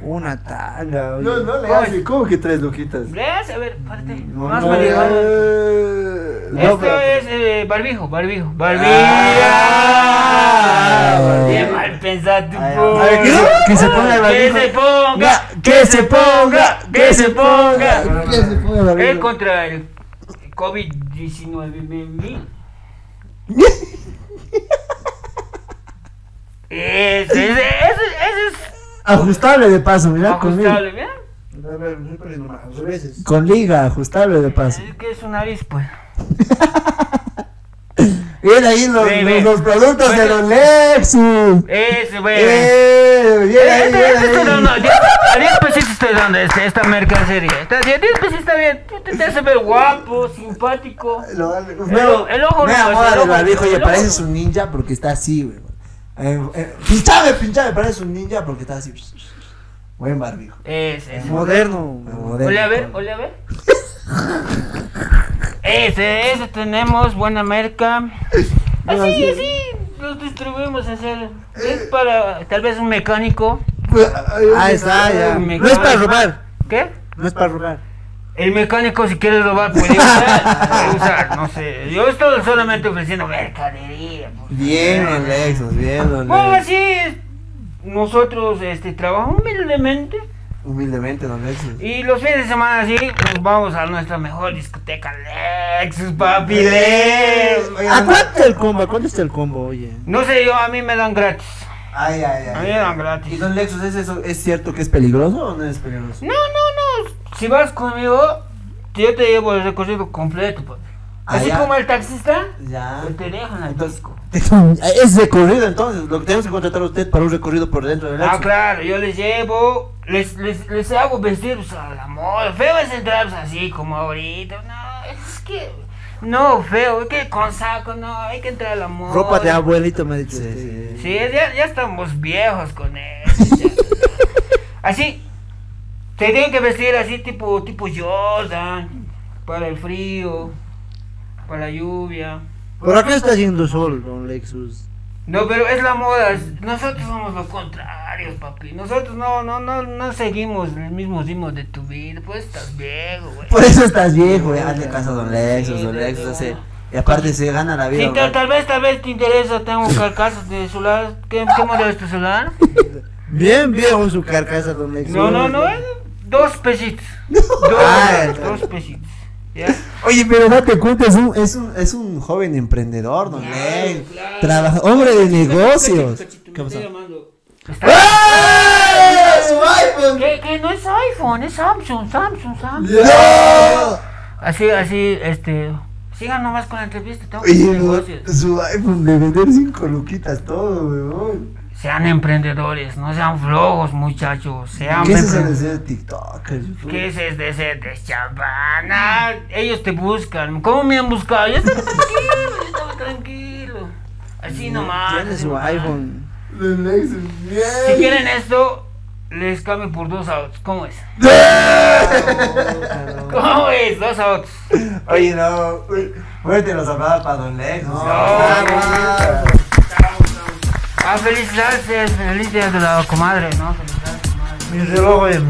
Una tanga, oye. No, no le hace. ¿Cómo que tres luquitas? Leas, a ver, párate. No, Más no, eh, no, Esto pero- es eh, barbijo, barbijo, barbijo. Ah. Bien mal pensado Ay, ay, que se- que se ponga el Que barbijo. se ponga, Ya, que se ponga, que se ponga. Que se ponga. Es contra el COVID-19. me- me- Ese, ese, ese, ese es Ajustable de paso, mira, con liga. ajustable. Con liga, ajustable de paso. Es que es su nariz, pues. Viene ahí los, Ve, los, los productos de Bueno. los Lexus. Ese, güey. Eh, viene ahí, Este, viene este estoy ahí. dando, diez- a 10 pesitos estoy dando este, esta mercancía. Está, 10 pesitos está bien. Te, te hace ver guapo, simpático. Lo- El- el ojo me no, de ojo- barbijo, oye, pareces un ninja porque está así, güey. Eh, eh, pinchame, pinchame, pareces un ninja porque está así. Buen barbijo. Ese, ese. Moderno. Moderno. Ole a ver, ole a ver. Ese, ese tenemos, buena merca. Así, así, los distribuimos así. Es para tal vez un mecánico. Ahí está, ya. No es para robar. ¿Qué? No es para robar. El mecánico si quiere robar puede usar, no sé. Yo estoy solamente ofreciendo mercadería. pues. Bien, los Lexus, bien, los Bueno, así es. Nosotros este, trabajamos humildemente Humildemente, los Lexus. y los fines de semana así nos vamos a nuestra mejor discoteca Lexus, papi Lexus. ¿A cuánto está el combo? ¿A cuánto está el combo, oye? No sé, yo a mí me dan gratis. Ay, ay, A ay. mí me dan ¿Y gratis. los Lexus es eso? ¿Es cierto que es peligroso o no es peligroso? No, no, no. Si vas conmigo, yo te llevo el recorrido completo, papi. Ah, Así como el taxista, Ya. te dejan al Entonces, disco. es recorrido entonces. Lo que tenemos que contratar a usted para un recorrido por dentro del Ah, claro, yo les llevo, les, les, les hago vestir pues, a la moda. Feo es entrar pues, así como ahorita. No, es que. No, feo, es que con saco, no, hay que entrar a la moda. Ropa de abuelito, me dicho. Sí, usted. sí. Sí, ya, ya estamos viejos con eso. así, se tienen que vestir así, tipo, tipo Jordan, para el frío, para la lluvia. Por acá está haciendo sol, don Lexus. No, pero es la moda. Nosotros somos lo contrario, papi. Nosotros no, no, no, no seguimos el mismo ritmo de tu vida. Pues estás viejo, güey. Por eso estás viejo, güey. Hazle caso a Don Lexus, Sí, Don Lexus hace. Y aparte se gana la vida. Sí, tal, vez, tal vez te interesa. Tengo carcasas de celular. ¿Qué, qué modelo es tu celular? Bien viejo su carcasa, don Lexus. No, no, no. Dos pesitos. Dos, Ah, dos pesitos. ¿Ya? Oye, pero date cuenta, es un, es un, es un joven emprendedor, Don Lexus. claro. Trabaja, hombre de negocios. ¿Qué pasó? está llamando. ¡Ah! ¡Su iPhone! ¿Qué, qué? No es iPhone, es Samsung, Samsung, Samsung. ¡No! Así, así, este. Sigan nomás con la entrevista. Tengo que Oye, negocios. su iPhone de vender cinco luquitas todo, weón. Sean emprendedores, no sean flojos, muchachos. Sean ¿Qué es eso de? YouTube? ¿Qué es este de ser deschavana? Ellos te buscan. ¿Cómo me han buscado? Yo estaba tranquilo, yo estaba tranquilo. Así nomás. Tiene su nomás. iPhone. Si quieren esto, les cambio por dos autos. ¿Cómo es? ¿Cómo es? Dos autos. Oye, no. Fuerte los aplausos para Don Lexus. No, Ah, Ah, felicidades, feliz día de la comadre, ¿no? Felicidades, comadre. Mi reloj, oye.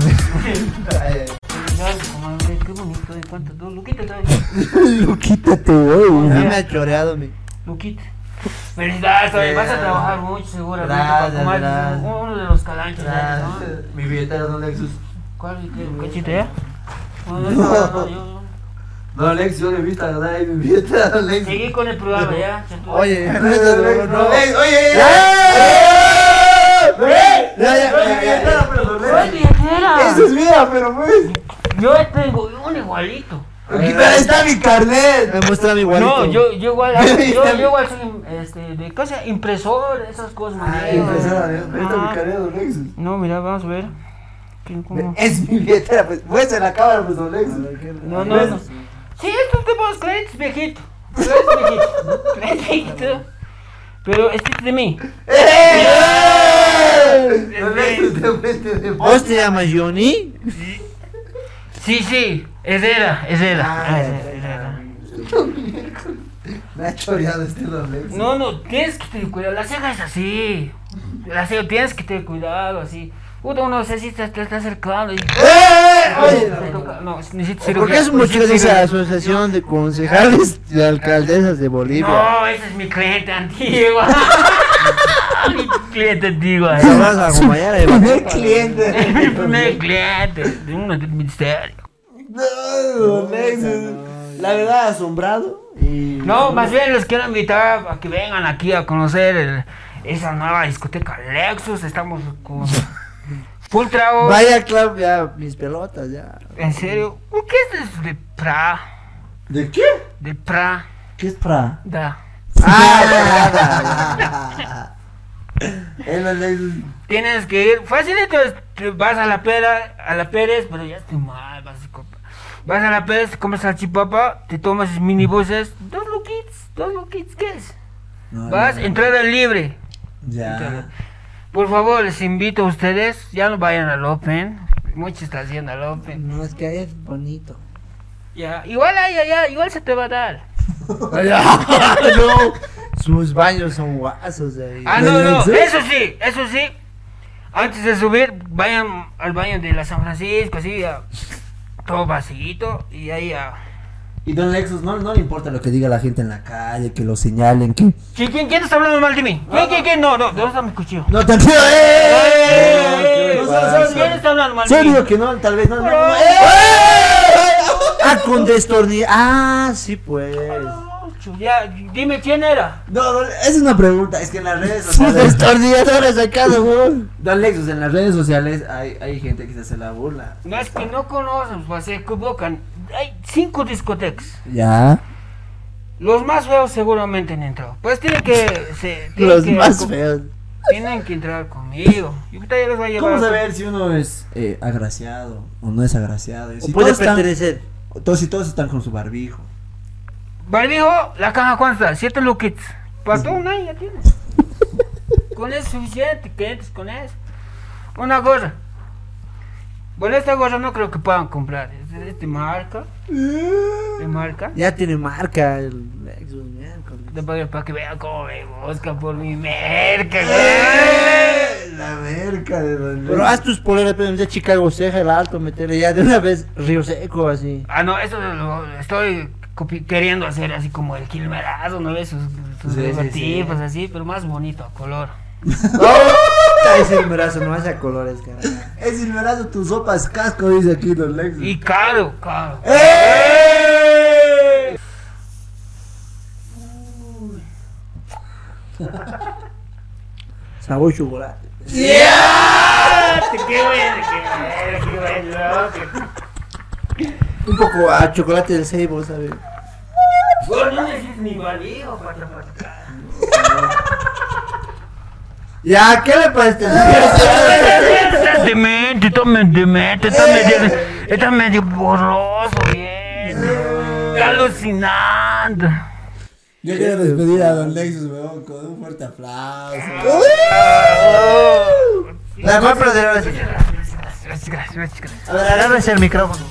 Felicidades, comadre. Qué bonito. ¿cuánto? Dos luquitas todavía. Quítate, güey. Ya me ha choreado mi. Luquita. Felicidades, todavía vas a trabajar mucho seguramente para Gracias, tomar gracias. uno de los calanchos. ¿no? Mi billetera Don Lexus. ¿Cuál? ¿Qué cachito ya? No, no, no, no, yo- Don Lexus, yo le he visto agarrar ahí mi billetera Don Lexus. Seguí con el programa ya. Oye, no, no, no. Oye, oye, Ya, ya, mi billetera, pero Don ¡Fue Lexus. billetera! Eso es mía, pero pues. Yo tengo un igualito. Pero ahí está mi carnet. Me muestra mi igualito. No, yo, yo igual, yo, yo mi- igual soy este, de cosa, impresor, esas cosas. Ah, impresora, ahí está mi Ah. carnet Don Lexus. No, mira, vamos a ver. ¿Qué- cómo? Es mi billetera, pues. Muestra en la cámara, pues Don Lexus. No, no, no. Sí, estos tipos créditos viejito. Créditos viejito. Pero este es de mí. De ¿Vos te llamas Johnny? Sí, sí, es era, es era. Ah, Ah, es. Me ha choreado este Don Lexus. No, no, tienes que tener cuidado. La ceja es así. La ceja tienes que tener cuidado, así. Puta, uno se si te, te está acercando y. Oye, Te toca- No, necesito ¿Por qué es mucho de esa asociación de concejales de alcaldesas de Bolivia? No, ese es mi cliente antiguo. mi cliente antiguo. Lo vas a acompañar a primer cliente. Mi primer cliente de uno del ministerio. No. La verdad, asombrado. Y... No, más bien les quiero invitar a que vengan aquí a conocer el- esa nueva discoteca Lexus. Estamos con full trago. Vaya, claro, ya, mis pelotas, ya. En serio, ¿por qué es de pra? ¿De qué? De pra, ¿Qué es pra? da. Ah, Es Don Lexus. Tienes que ir, facilito, vas a la pera, a la Pérez, pero ya estoy mal, vas a, vas a la Pérez, comes salchipapa, te tomas minibuses, dos loquitos, dos loquitos, ¿qué es? Vas, entrada libre. Ya. Por favor, les invito a ustedes, ya no vayan al Open, mucho está haciendo al Open. No, es que ahí es bonito. Ya, igual ahí, allá, igual se te va a dar. no. Sus baños son guasos ahí. Ah, no, no, eso sí, eso sí. Antes de subir, vayan al baño de la San Francisco, así, a- todo vacío, y ahí a... Y Don Lexus, no, no le importa lo que diga la gente en la calle, que lo señalen, que... ¿Quién, quién, quién está hablando mal de mí? ¿Quién, quién, quién? No, no, ¿dónde está mi cuchillo? No, tranquilo, ¡eh! No, No, no, no, no, no, ¿Quién está hablando mal de mí? Serio que no, tal vez no. no, ¡eh! Ah, con destornillar. Ah, sí, pues. Ya, dime quién era. No, es una pregunta, es que en las redes sociales. destornilladores weón. Don Lexus, en las redes sociales hay, hay gente que se hace la burla. No es que no conocen, pues se equivocan. Hay cinco discotecas. Ya. Los más feos seguramente han entrado. Pues tienen que. Se, tienen Los que- más feos. Tienen que entrar conmigo. Yo ahorita ya les voy a llevar. ¿Cómo a- saber si uno es eh, agraciado o no es agraciado? Si puede todos están- pertenecer. todos y todos están con su barbijo. Barbijo, la caja está? Siete luquitos. Para todo un año ya tienes. con eso es suficiente, que entres con eso. Una gorra. Bueno, esta gorra no creo que puedan comprar. De marca. De marca. Ya tiene marca el Lexus, miércoles. De para, para que vean cómo me buscan por mi merca. ¡Eh! La merca de Don Pero haz tus poleras, pero de Chicago Ceja, el alto, meterle ya de una vez Río Seco, así. Ah, no, eso lo estoy queriendo hacer así como el Gilmerado, ¿no ves? Sus, sus Sí, sí, logotipos así, pero más bonito, a color. Ay, brazo, no hace a colores, cara. Es silverazo, tu sopa es casco, dice aquí Don Lexus. Y caro, caro. ¡Eh! Sabor chocolate. ¡Qué bueno, qué bueno, qué bueno! Un poco a chocolate del Seibo, ¿sabes? Vos no necesitas ni barbijo para trabajar. Ya, ¿qué le parece? Estás demente, estás medio demente, estás medio, estás medio borroso, bien. Estás alucinando. Yo quiero despedir a Don Lexus, weón, con un fuerte aplauso. La sí. Gracias, gracias, gracias, gracias. A ver, agárrese el micrófono.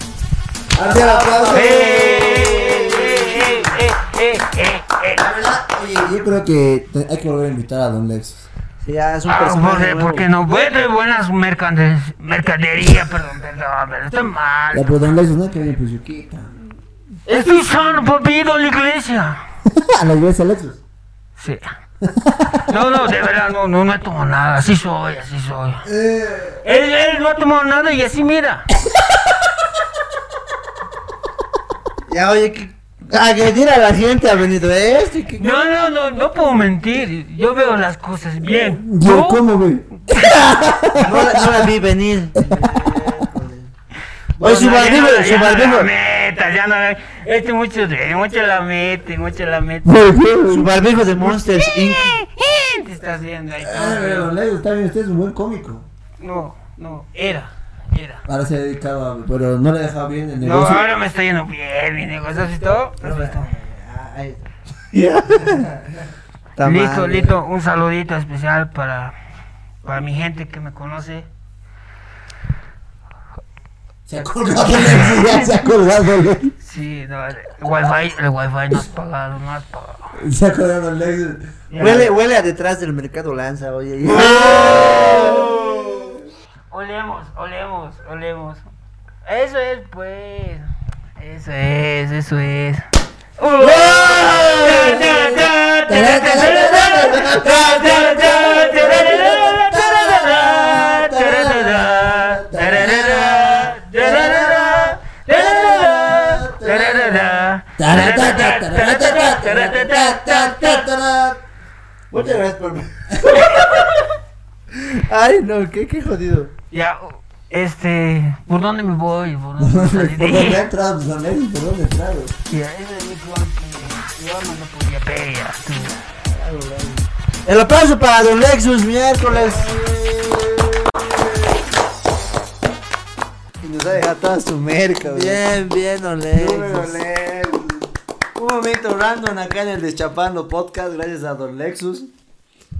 Hace el aplauso. ¡Eh, eh, eh, eh, eh, eh, eh! La verdad, oye, yo creo que hay que volver a invitar a Don Lexus. Sí, ya es un Ah, personaje porque, nuevo. porque no vende buenas mercande- mercadería, perdón, perdón, pero está mal. Ya, pero Don Lexus, no que viene pues yuquita. Estoy sano, papi, a la iglesia. A la iglesia Lexus. Sí. No, no, de verdad, no, no, no he tomado nada. Así soy, así soy. Él, él no ha tomado nada y así mira. Ya, oye, que, a que tira la gente ha venido esto y que... No, no, no, no puedo mentir. Yo veo las cosas bien. Yo. ¿cómo, güey? No, la- no la vi venir. Oye, su barbijo, su ya no barbijo, la meta, ya no la- Este mucho, de- mucho la mete, mucho la mete. ¿Por qué, su barbijo de Monsters Inc. Te estás viendo ahí. Ah, pero Lexus, está bien, usted es un buen cómico. No, no, era, era. Ahora se ha dedicado a... Pero no le ha dejado bien el No, negocio. ahora me está yendo bien, mi negocio, ¿sí todo? Perfecto. Ahí está. Está Listo, listo, un saludito especial para, para mi gente que me conoce. Se ha colgado Lexus, ya se ha colgado Lexus. Sí, no, el wifi, el wifi no has pagado, no has pagado. Se ha colgado Lexus. Huele, huele a detrás del mercado lanza, oye. Olemos, olemos, olemos. Eso es, pues. Eso es, eso es. Muchas gracias por... Ay, no, qué, qué jodido. Ya, este, ¿por dónde me voy? ¿Por dónde de ¿Por dónde entrado? Pues, don Lexus, ¿por dónde ha entrado? Ya, ese es mi que yo no podía pegar, tú. El aplauso para Don Lexus miércoles. Y nos ha dejado toda su merca, güey. Bien, bien, Don. Lexus. Un momento random acá en el Deschapando Podcast, gracias a Don Lexus.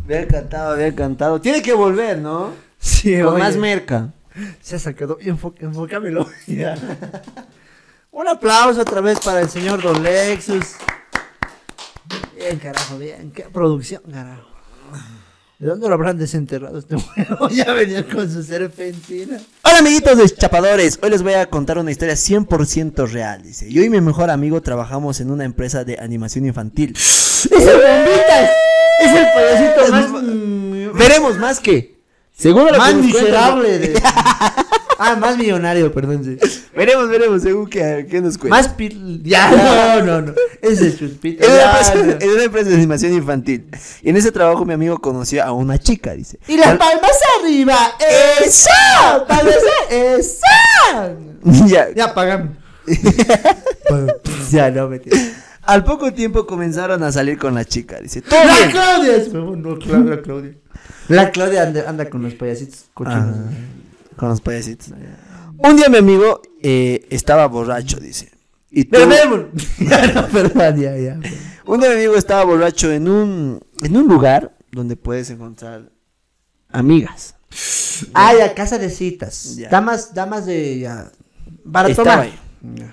Bien cantado, bien cantado. Tiene que volver, ¿no? Sí, Con oye. más merca. Se ha sacado. Enfo- enfócamelo. Ya. Un aplauso otra vez para el señor Don Lexus. Bien, carajo, bien. Qué producción, carajo. ¿De dónde lo habrán desenterrado este huevo? Ya venía con su serpentina. Hola amiguitos deschapadores, hoy les voy a contar una historia 100% real, dice. Yo y mi mejor amigo trabajamos en una empresa de animación infantil. ¡Es el bombitas! ¡Es el payasito más. Veremos más que. Según lo que más cuenta- miserable. de- Ah, más millonario, perdón. sí. Veremos, veremos, según que, que nos cuenta. Más pil... Ya, no, no, no. Ese es Ya, empresa, no. en una empresa de animación infantil. Y en ese trabajo mi amigo conoció a una chica, dice. Y las palmas arriba. ¡Eso! ¡Palmas ¡Eso! ya, Ya, pagame. ya, no, mentira. Al poco tiempo comenzaron a salir con la chica, dice. Todo ¡La bien. Claudia! Es- No, no, Cla- la Claudia. La Claudia anda, anda con los payasitos cochinos. Ah, con los payasitos. Un día mi amigo eh, estaba borracho, dice. Y pero, ya, no, perdón, ya, ya. un día mi amigo estaba borracho en un, en un lugar donde puedes encontrar amigas. Ah, ya, casa de citas. Ya. Damas, damas de, ya. Para Estaba tomar. ahí.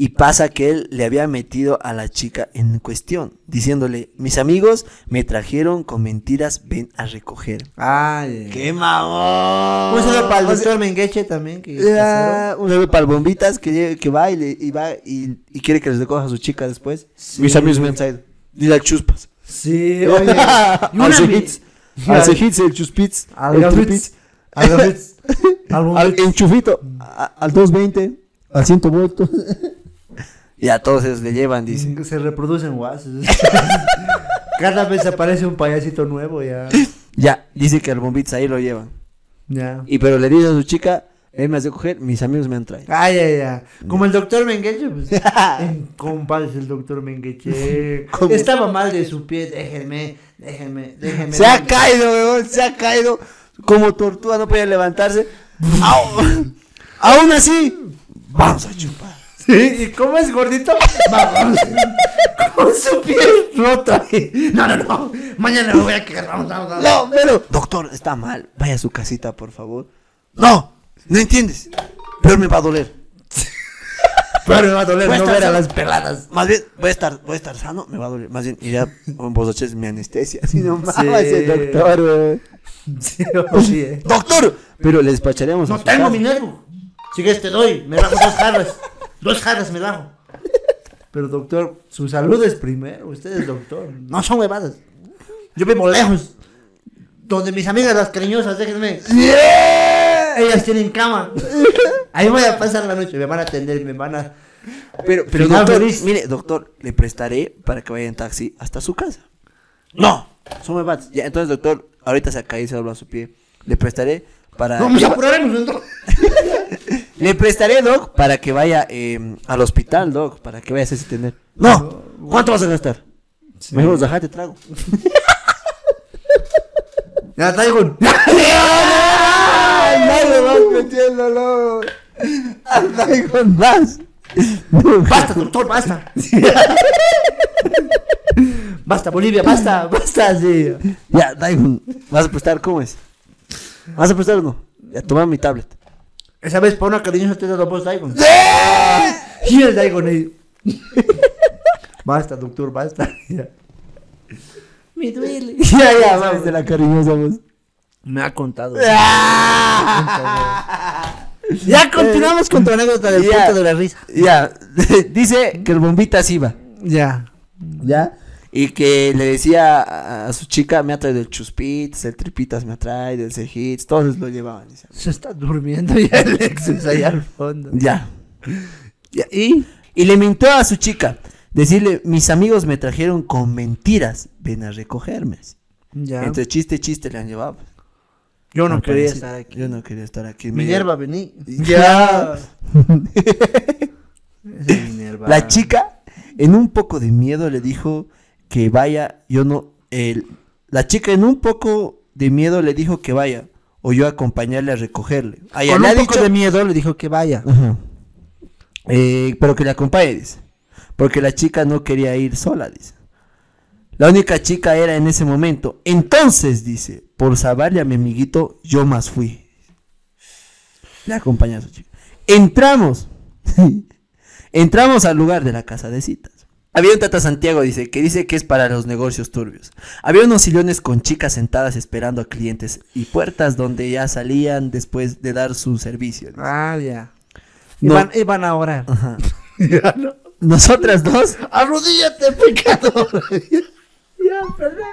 Y pasa que él le había metido a la chica en cuestión, diciéndole, mis amigos me trajeron con mentiras, ven a recoger. Ah, ya. ¡Qué mamón! Un saludo para el doctor Mengeche también. Que un saludo para el bombitas que, que va y, le- y va y, y quiere que les recoja a su chica después. Sí. Mis amigos me han traído. Dile al chuspas. Sí, oye. Y mi- hits. Al hits, el chuspitz. Al el. Al. Al enchufito. Al 220. Al 100 voltos. y a todos ellos le llevan, dice. Se reproducen guasos. Cada vez aparece un payasito nuevo ya. Ya, dice que al bombitz ahí lo llevan. Ya. Y pero le dice a su chica, él me hace coger, mis amigos me han traído. Ay, ay, ay. Como el doctor Mengeche, pues. en compadres el doctor Mengeche. Estaba mal de su pie. Déjenme, déjenme, déjenme. Se ha caído, weón, se ha caído. Como tortuga, no podía levantarse. Aún, aún así, vamos a chupar. ¿Y cómo es gordito? Vamos. Con su piel rota. No, no, no. Mañana me voy a quedar. Vamos, vamos, vamos. No, pero, doctor, está mal. Vaya a su casita, por favor. No, no entiendes. Peor me va a doler. Pero me va a doler Voy a no estar ver a las peladas. Más bien, voy a estar, voy a estar sano, me va a doler. Más bien, iré a emborracharse mi anestesia. Así no Sí. mames, ese doctor. Sí, oye. Doctor, pero le despacharemos a No su tengo casa. mi nervo. Si quieres te doy. Me bajo dos jarras. Dos jarras me bajo. Pero doctor, su salud es primero. Usted es doctor. No son huevadas. Yo vivo lejos. Donde mis amigas las cariñosas, déjenme. Ellas tienen cama. Ahí voy a pasar la noche. Me van a atender, me van a. Pero, pero Final doctor, feliz. mire, doctor, le prestaré para que vaya en taxi hasta su casa. No, son huevadas. Ya, entonces, doctor, ahorita se cae y se dobla su pie. Le prestaré para. Vamos a apurarnos entonces. Le prestaré, Doc, para que vaya eh, al hospital, Doc, para que vaya a hacerse tener. No, ¿cuánto vas a gastar? Mejor déjate trago. Ya traigo. Dale, vas metiéndolo. Con más. Basta, doctor, basta. basta, Bolivia, basta, basta, sí. Ya, Daigon, ¿vas a prestar? ¿Cómo es? ¿Vas a prestar o no? Ya, toma mi tablet. Esa vez para una cariñosa te dado voz Daigon. Y el Daigon ahí. basta, doctor, basta. Ya. Me duele. Ya, ya, vamos de la cariñosa voz. Me ha contado. ya continuamos con tu anécdota del punto de la risa. Ya, dice que el bombitas iba. Ya. ¿Ya? Y que le decía a, a su chica, me ha traído el chuspitas, el tripitas me ha traído, el cejits, todos lo llevaban. Se está durmiendo ya el Lexus ahí al fondo. Ya. Ya, ¿Y? Y le mintió a su chica. Decirle, mis amigos me trajeron con mentiras, ven a recogerme. Ya. Entre chiste y chiste le han llevado. Yo no quería estar aquí. Yo no quería estar aquí. Minerva, vení. Ya. Minerva. La chica, en un poco de miedo, le dijo que vaya. Yo no. el- la chica, en un poco de miedo, le dijo que vaya. O yo acompañarle a recogerle. Ya, Con le un ha poco dicho- de miedo le dijo que vaya. Ajá. Eh, pero que le acompañe, dice. Porque la chica no quería ir sola, dice. La única chica era en ese momento. Entonces, dice, por salvarle a mi amiguito, yo más fui. Le acompañé a su chica. Entramos. Entramos al lugar de la casa de citas. Había un Tata Santiago, dice, que dice que es para los negocios turbios. Había unos sillones con chicas sentadas esperando a clientes y puertas donde ya salían después de dar su servicio. dice. Ah, ya. No. Iban, iban a orar. Ajá. Ya, no. Nosotras dos Arrodíllate, pecador. ya, perdón.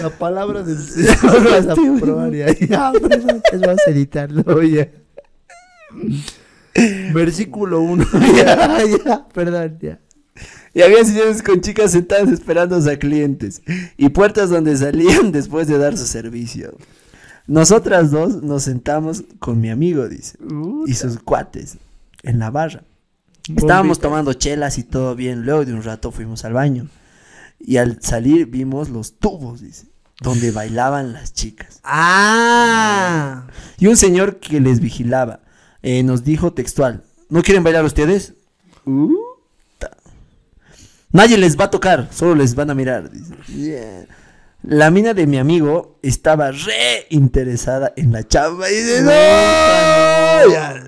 La palabra del Señor vas a probar ya. Es vas a editarlo ya. Versículo 1. ya, ya, perdón, ya. y había sillones con chicas sentadas esperando a clientes y puertas donde salían después de dar su servicio. Nosotras dos nos sentamos con mi amigo, dice, y sus cuates en la barra. Estábamos tomando chelas y todo bien. Luego de un rato fuimos al baño. Y al salir vimos los tubos, dice, donde bailaban las chicas. Ah. Y un señor que les vigilaba eh, nos dijo textual, ¿no quieren bailar ustedes? Uta. Nadie les va a tocar, solo les van a mirar. dice. Yeah. La mina de mi amigo estaba re interesada en la chamba y dice, no, ya,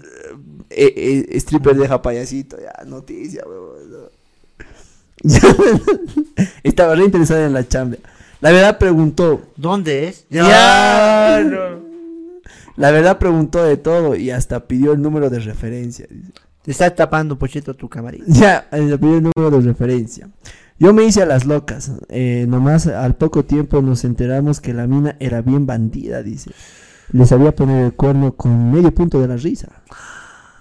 eh, eh, stripper deja payasito, ya, noticia, no. Ya, estaba re interesada en la chamba. La verdad preguntó, ¿Dónde es? ya, La verdad preguntó de todo y hasta pidió el número de referencia. dice. Te está tapando, Pochito, tu camarita. Ya, eh, pidió el número de referencia. Yo me hice a las locas. eh, nomás al poco tiempo nos enteramos que la mina era bien bandida, dice. Le sabía poner el cuerno con medio punto de la risa.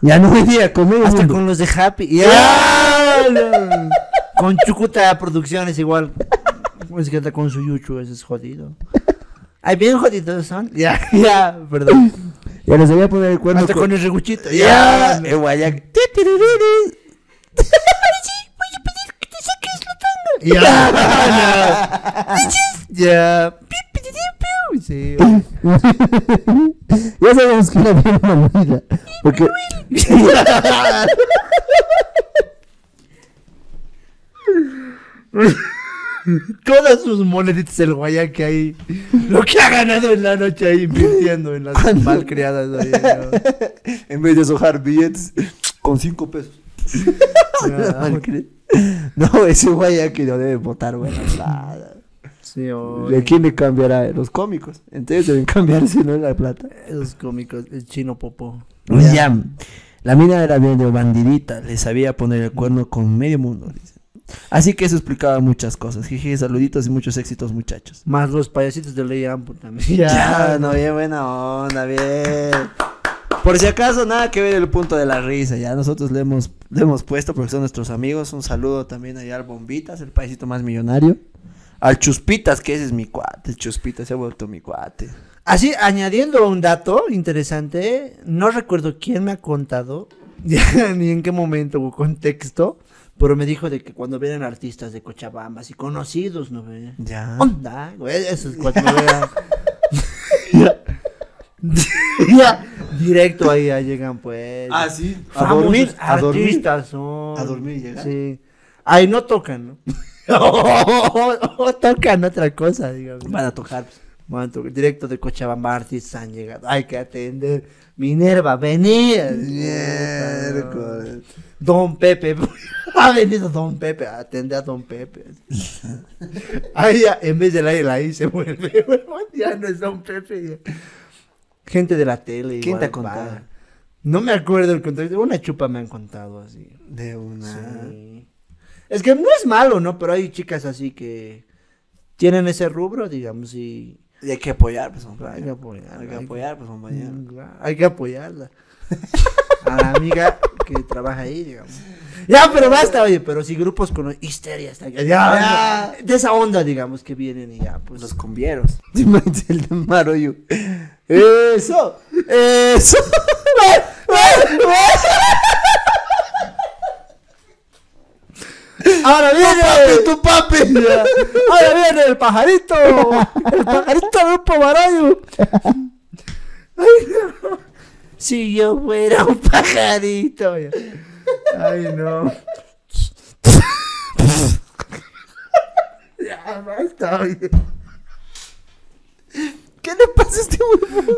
Ya no venía con medio Hasta punto. con los de Happy. Ya, con Chucuta Producciones igual. Es que está con su yuchu, ese es jodido. Ay, bien jodidos son. Ya, ya, perdón. Ya le sabía poner el cuerno Hasta con... con el reguchito. Ya, Ya. el guayac. Ya. Ya. Sí. Ya sabemos que era bien bandida. Porque... Todas sus moneditas el guayaque ahí. Lo que ha ganado en la noche ahí invirtiendo en las malcriadas. ahí, ¿no? en vez de sojar billetes con cinco pesos. No, ese guayac que lo debe votar. Sí, o ¿De quién le cambiará? Los cómicos. Entonces deben cambiarse, ¿no? La plata. esos cómicos, el chino popó. Ya. La mina era bien de bandidita. Le sabía poner el cuerno con medio mundo, dice. Así que eso explicaba muchas cosas. Jeje, saluditos y muchos éxitos, muchachos. Más los payasitos de Ley Ampo también. Ya, no, bien buena onda, bien. Por si acaso, nada que ver el punto de la risa. Ya nosotros le hemos, le hemos puesto porque son nuestros amigos. Un saludo también allá al Bombitas, el paisito más millonario. Al Chuspitas, que ese es mi cuate. El Chuspitas se ha vuelto mi cuate. Así, añadiendo un dato interesante, no recuerdo quién me ha contado, ya, ni en qué momento o contexto, pero me dijo de que cuando vienen artistas de Cochabamba, así conocidos, ¿no ve? Ya. Onda, güey, eso es cuando me vean. ya. Ya, directo ahí ya llegan pues. Ah, sí. A dormir. A dormir. artistas son. A dormir llegan. Sí. Ahí no tocan, ¿no? o tocan otra cosa, digamos. Van a tocar. pues. Tocar. Directo de Cochabamba artistas han llegado. Hay que atender. Minerva, venía. Miércoles. Don Pepe. Ha venido Don Pepe. Atende a Don Pepe. Ahí ya, en vez del aire ahí se vuelve. Ya no es Don Pepe. ya. Gente de la tele. ¿Quién te ha igual, contado? va. No me acuerdo el contexto. Una chupa me han contado así. De una. Sí. Es que no es malo, ¿no? Pero hay chicas así que tienen ese rubro, digamos, y Y hay que apoyar, pues, hay que apoyar. Hay que apoyar, pues, compañero. Mm, Hay que apoyarla. A la amiga que trabaja ahí, digamos. Ya, pero basta, oye, pero si grupos con histeria, está ya, ya, de esa onda, digamos, que vienen y ya, pues. Los cumbieros. el de Maroyu. Eso. Eso. Ahora viene tu papi. Ahora viene el pajarito. El pajarito del grupo Barayo. Ay, no. Si yo fuera un pajarito. Ay, no. Ya, basta, oye. ¿Qué le pasa a este huevón?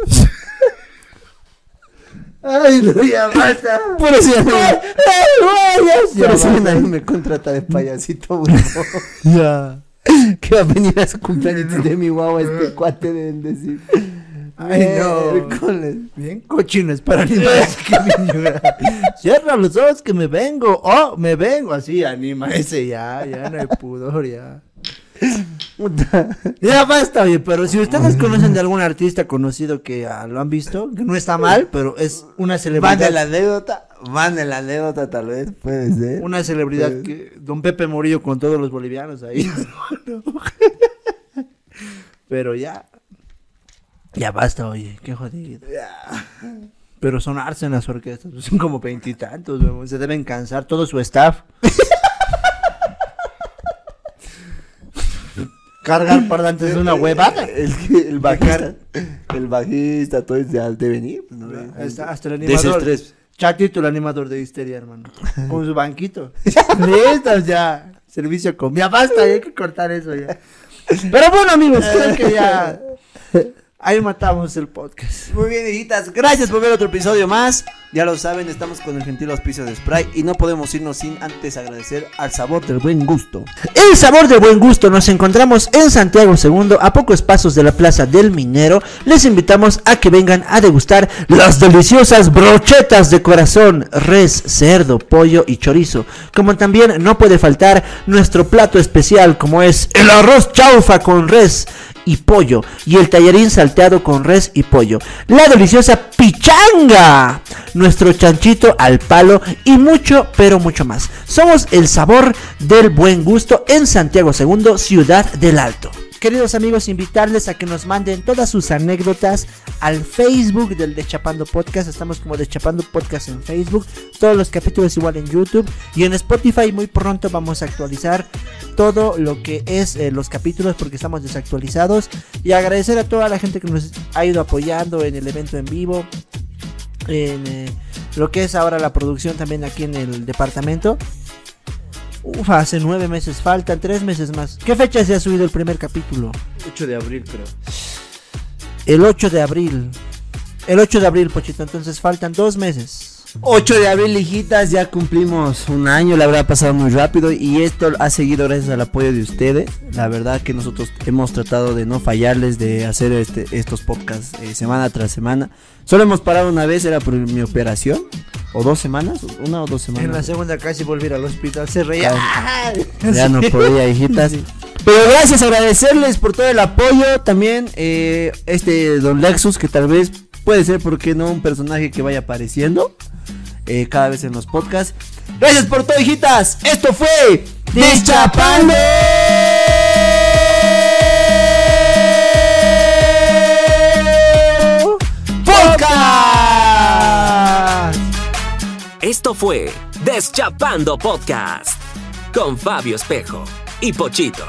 Ay, no, ya basta. Por eso ya por eso ya nadie me contrata de payasito, huevón. Ya. Que va a venir a su cumpleaños de mi guagua este cuate deben decir. Ay, no. Bien cochinos para animales que me llora. Cierra los ojos que me vengo. Oh, me vengo. Así anima ese ya. Ya no hay pudor ya. Ya basta, oye, pero si ustedes conocen de algún artista conocido que ah, lo han visto, que no está mal, pero es una Van celebridad. de la anécdota. Van de la anécdota, tal vez. Puede ser. Una celebridad que Don Pepe Morillo con todos los bolivianos ahí. pero ya. Ya basta, oye, qué jodido. Pero sonarse en las orquestas, son como veintitantos, se deben cansar todo su staff. Cargar parlantes de una huevada. El, el bajista. El bajista, todo es de, de venir. pues, ¿no? Hasta, hasta el De animador. estrés. Chatito, el animador de Histeria, hermano. Con su banquito. Listos ya. Servicio con. Ya basta, hay que cortar eso ya. Pero bueno, amigos, creo que ya. Ahí matamos el podcast. Muy bien, hijitas. Gracias por ver otro episodio más. Ya lo saben, estamos con el gentil auspicio de Sprite y no podemos irnos sin antes agradecer al sabor del buen gusto. El sabor de buen gusto nos encontramos en Santiago II, a pocos pasos de la Plaza del Minero. Les invitamos a que vengan a degustar las deliciosas brochetas de corazón, res, cerdo, pollo y chorizo. Como también no puede faltar nuestro plato especial como es el arroz chaufa con res y pollo y el tallarín salteado con res y pollo. La deliciosa pichanga, nuestro chanchito al palo y mucho, pero mucho más. Somos el sabor del buen gusto en Santiago II, Ciudad del Alto. Queridos amigos, invitarles a que nos manden todas sus anécdotas al Facebook del Deschapando Podcast. Estamos como Deschapando Podcast en Facebook. Todos los capítulos igual en YouTube. Y en Spotify muy pronto vamos a actualizar todo lo que es eh, los capítulos porque estamos desactualizados. Y agradecer a toda la gente que nos ha ido apoyando en el evento en vivo. En eh, lo que es ahora la producción también aquí en el departamento. Uf, hace nueve meses faltan, tres meses más. ¿Qué fecha se ha subido el primer capítulo? 8 de abril, creo. El 8 de abril. El 8 de abril, Pochito. Entonces faltan dos meses. 8 de abril, hijitas, ya cumplimos un año, la verdad ha pasado muy rápido y esto ha seguido gracias al apoyo de ustedes. La verdad que nosotros hemos tratado de no fallarles, de hacer este, estos podcasts eh, semana tras semana. Solo hemos parado una vez, era por mi operación, o dos semanas, una o dos En la semanas. segunda casi volver al hospital. Se reía. Ya no podía, hijitas. Pero gracias, agradecerles por todo el apoyo. También eh, este Don Lexus, que tal vez puede ser, ¿por qué no? Un personaje que vaya apareciendo eh, cada vez en los podcasts. Gracias por todo, hijitas. Esto fue Deschapando. Podcast. Esto fue Deschapando Podcast con Fabio Espejo y Pochito.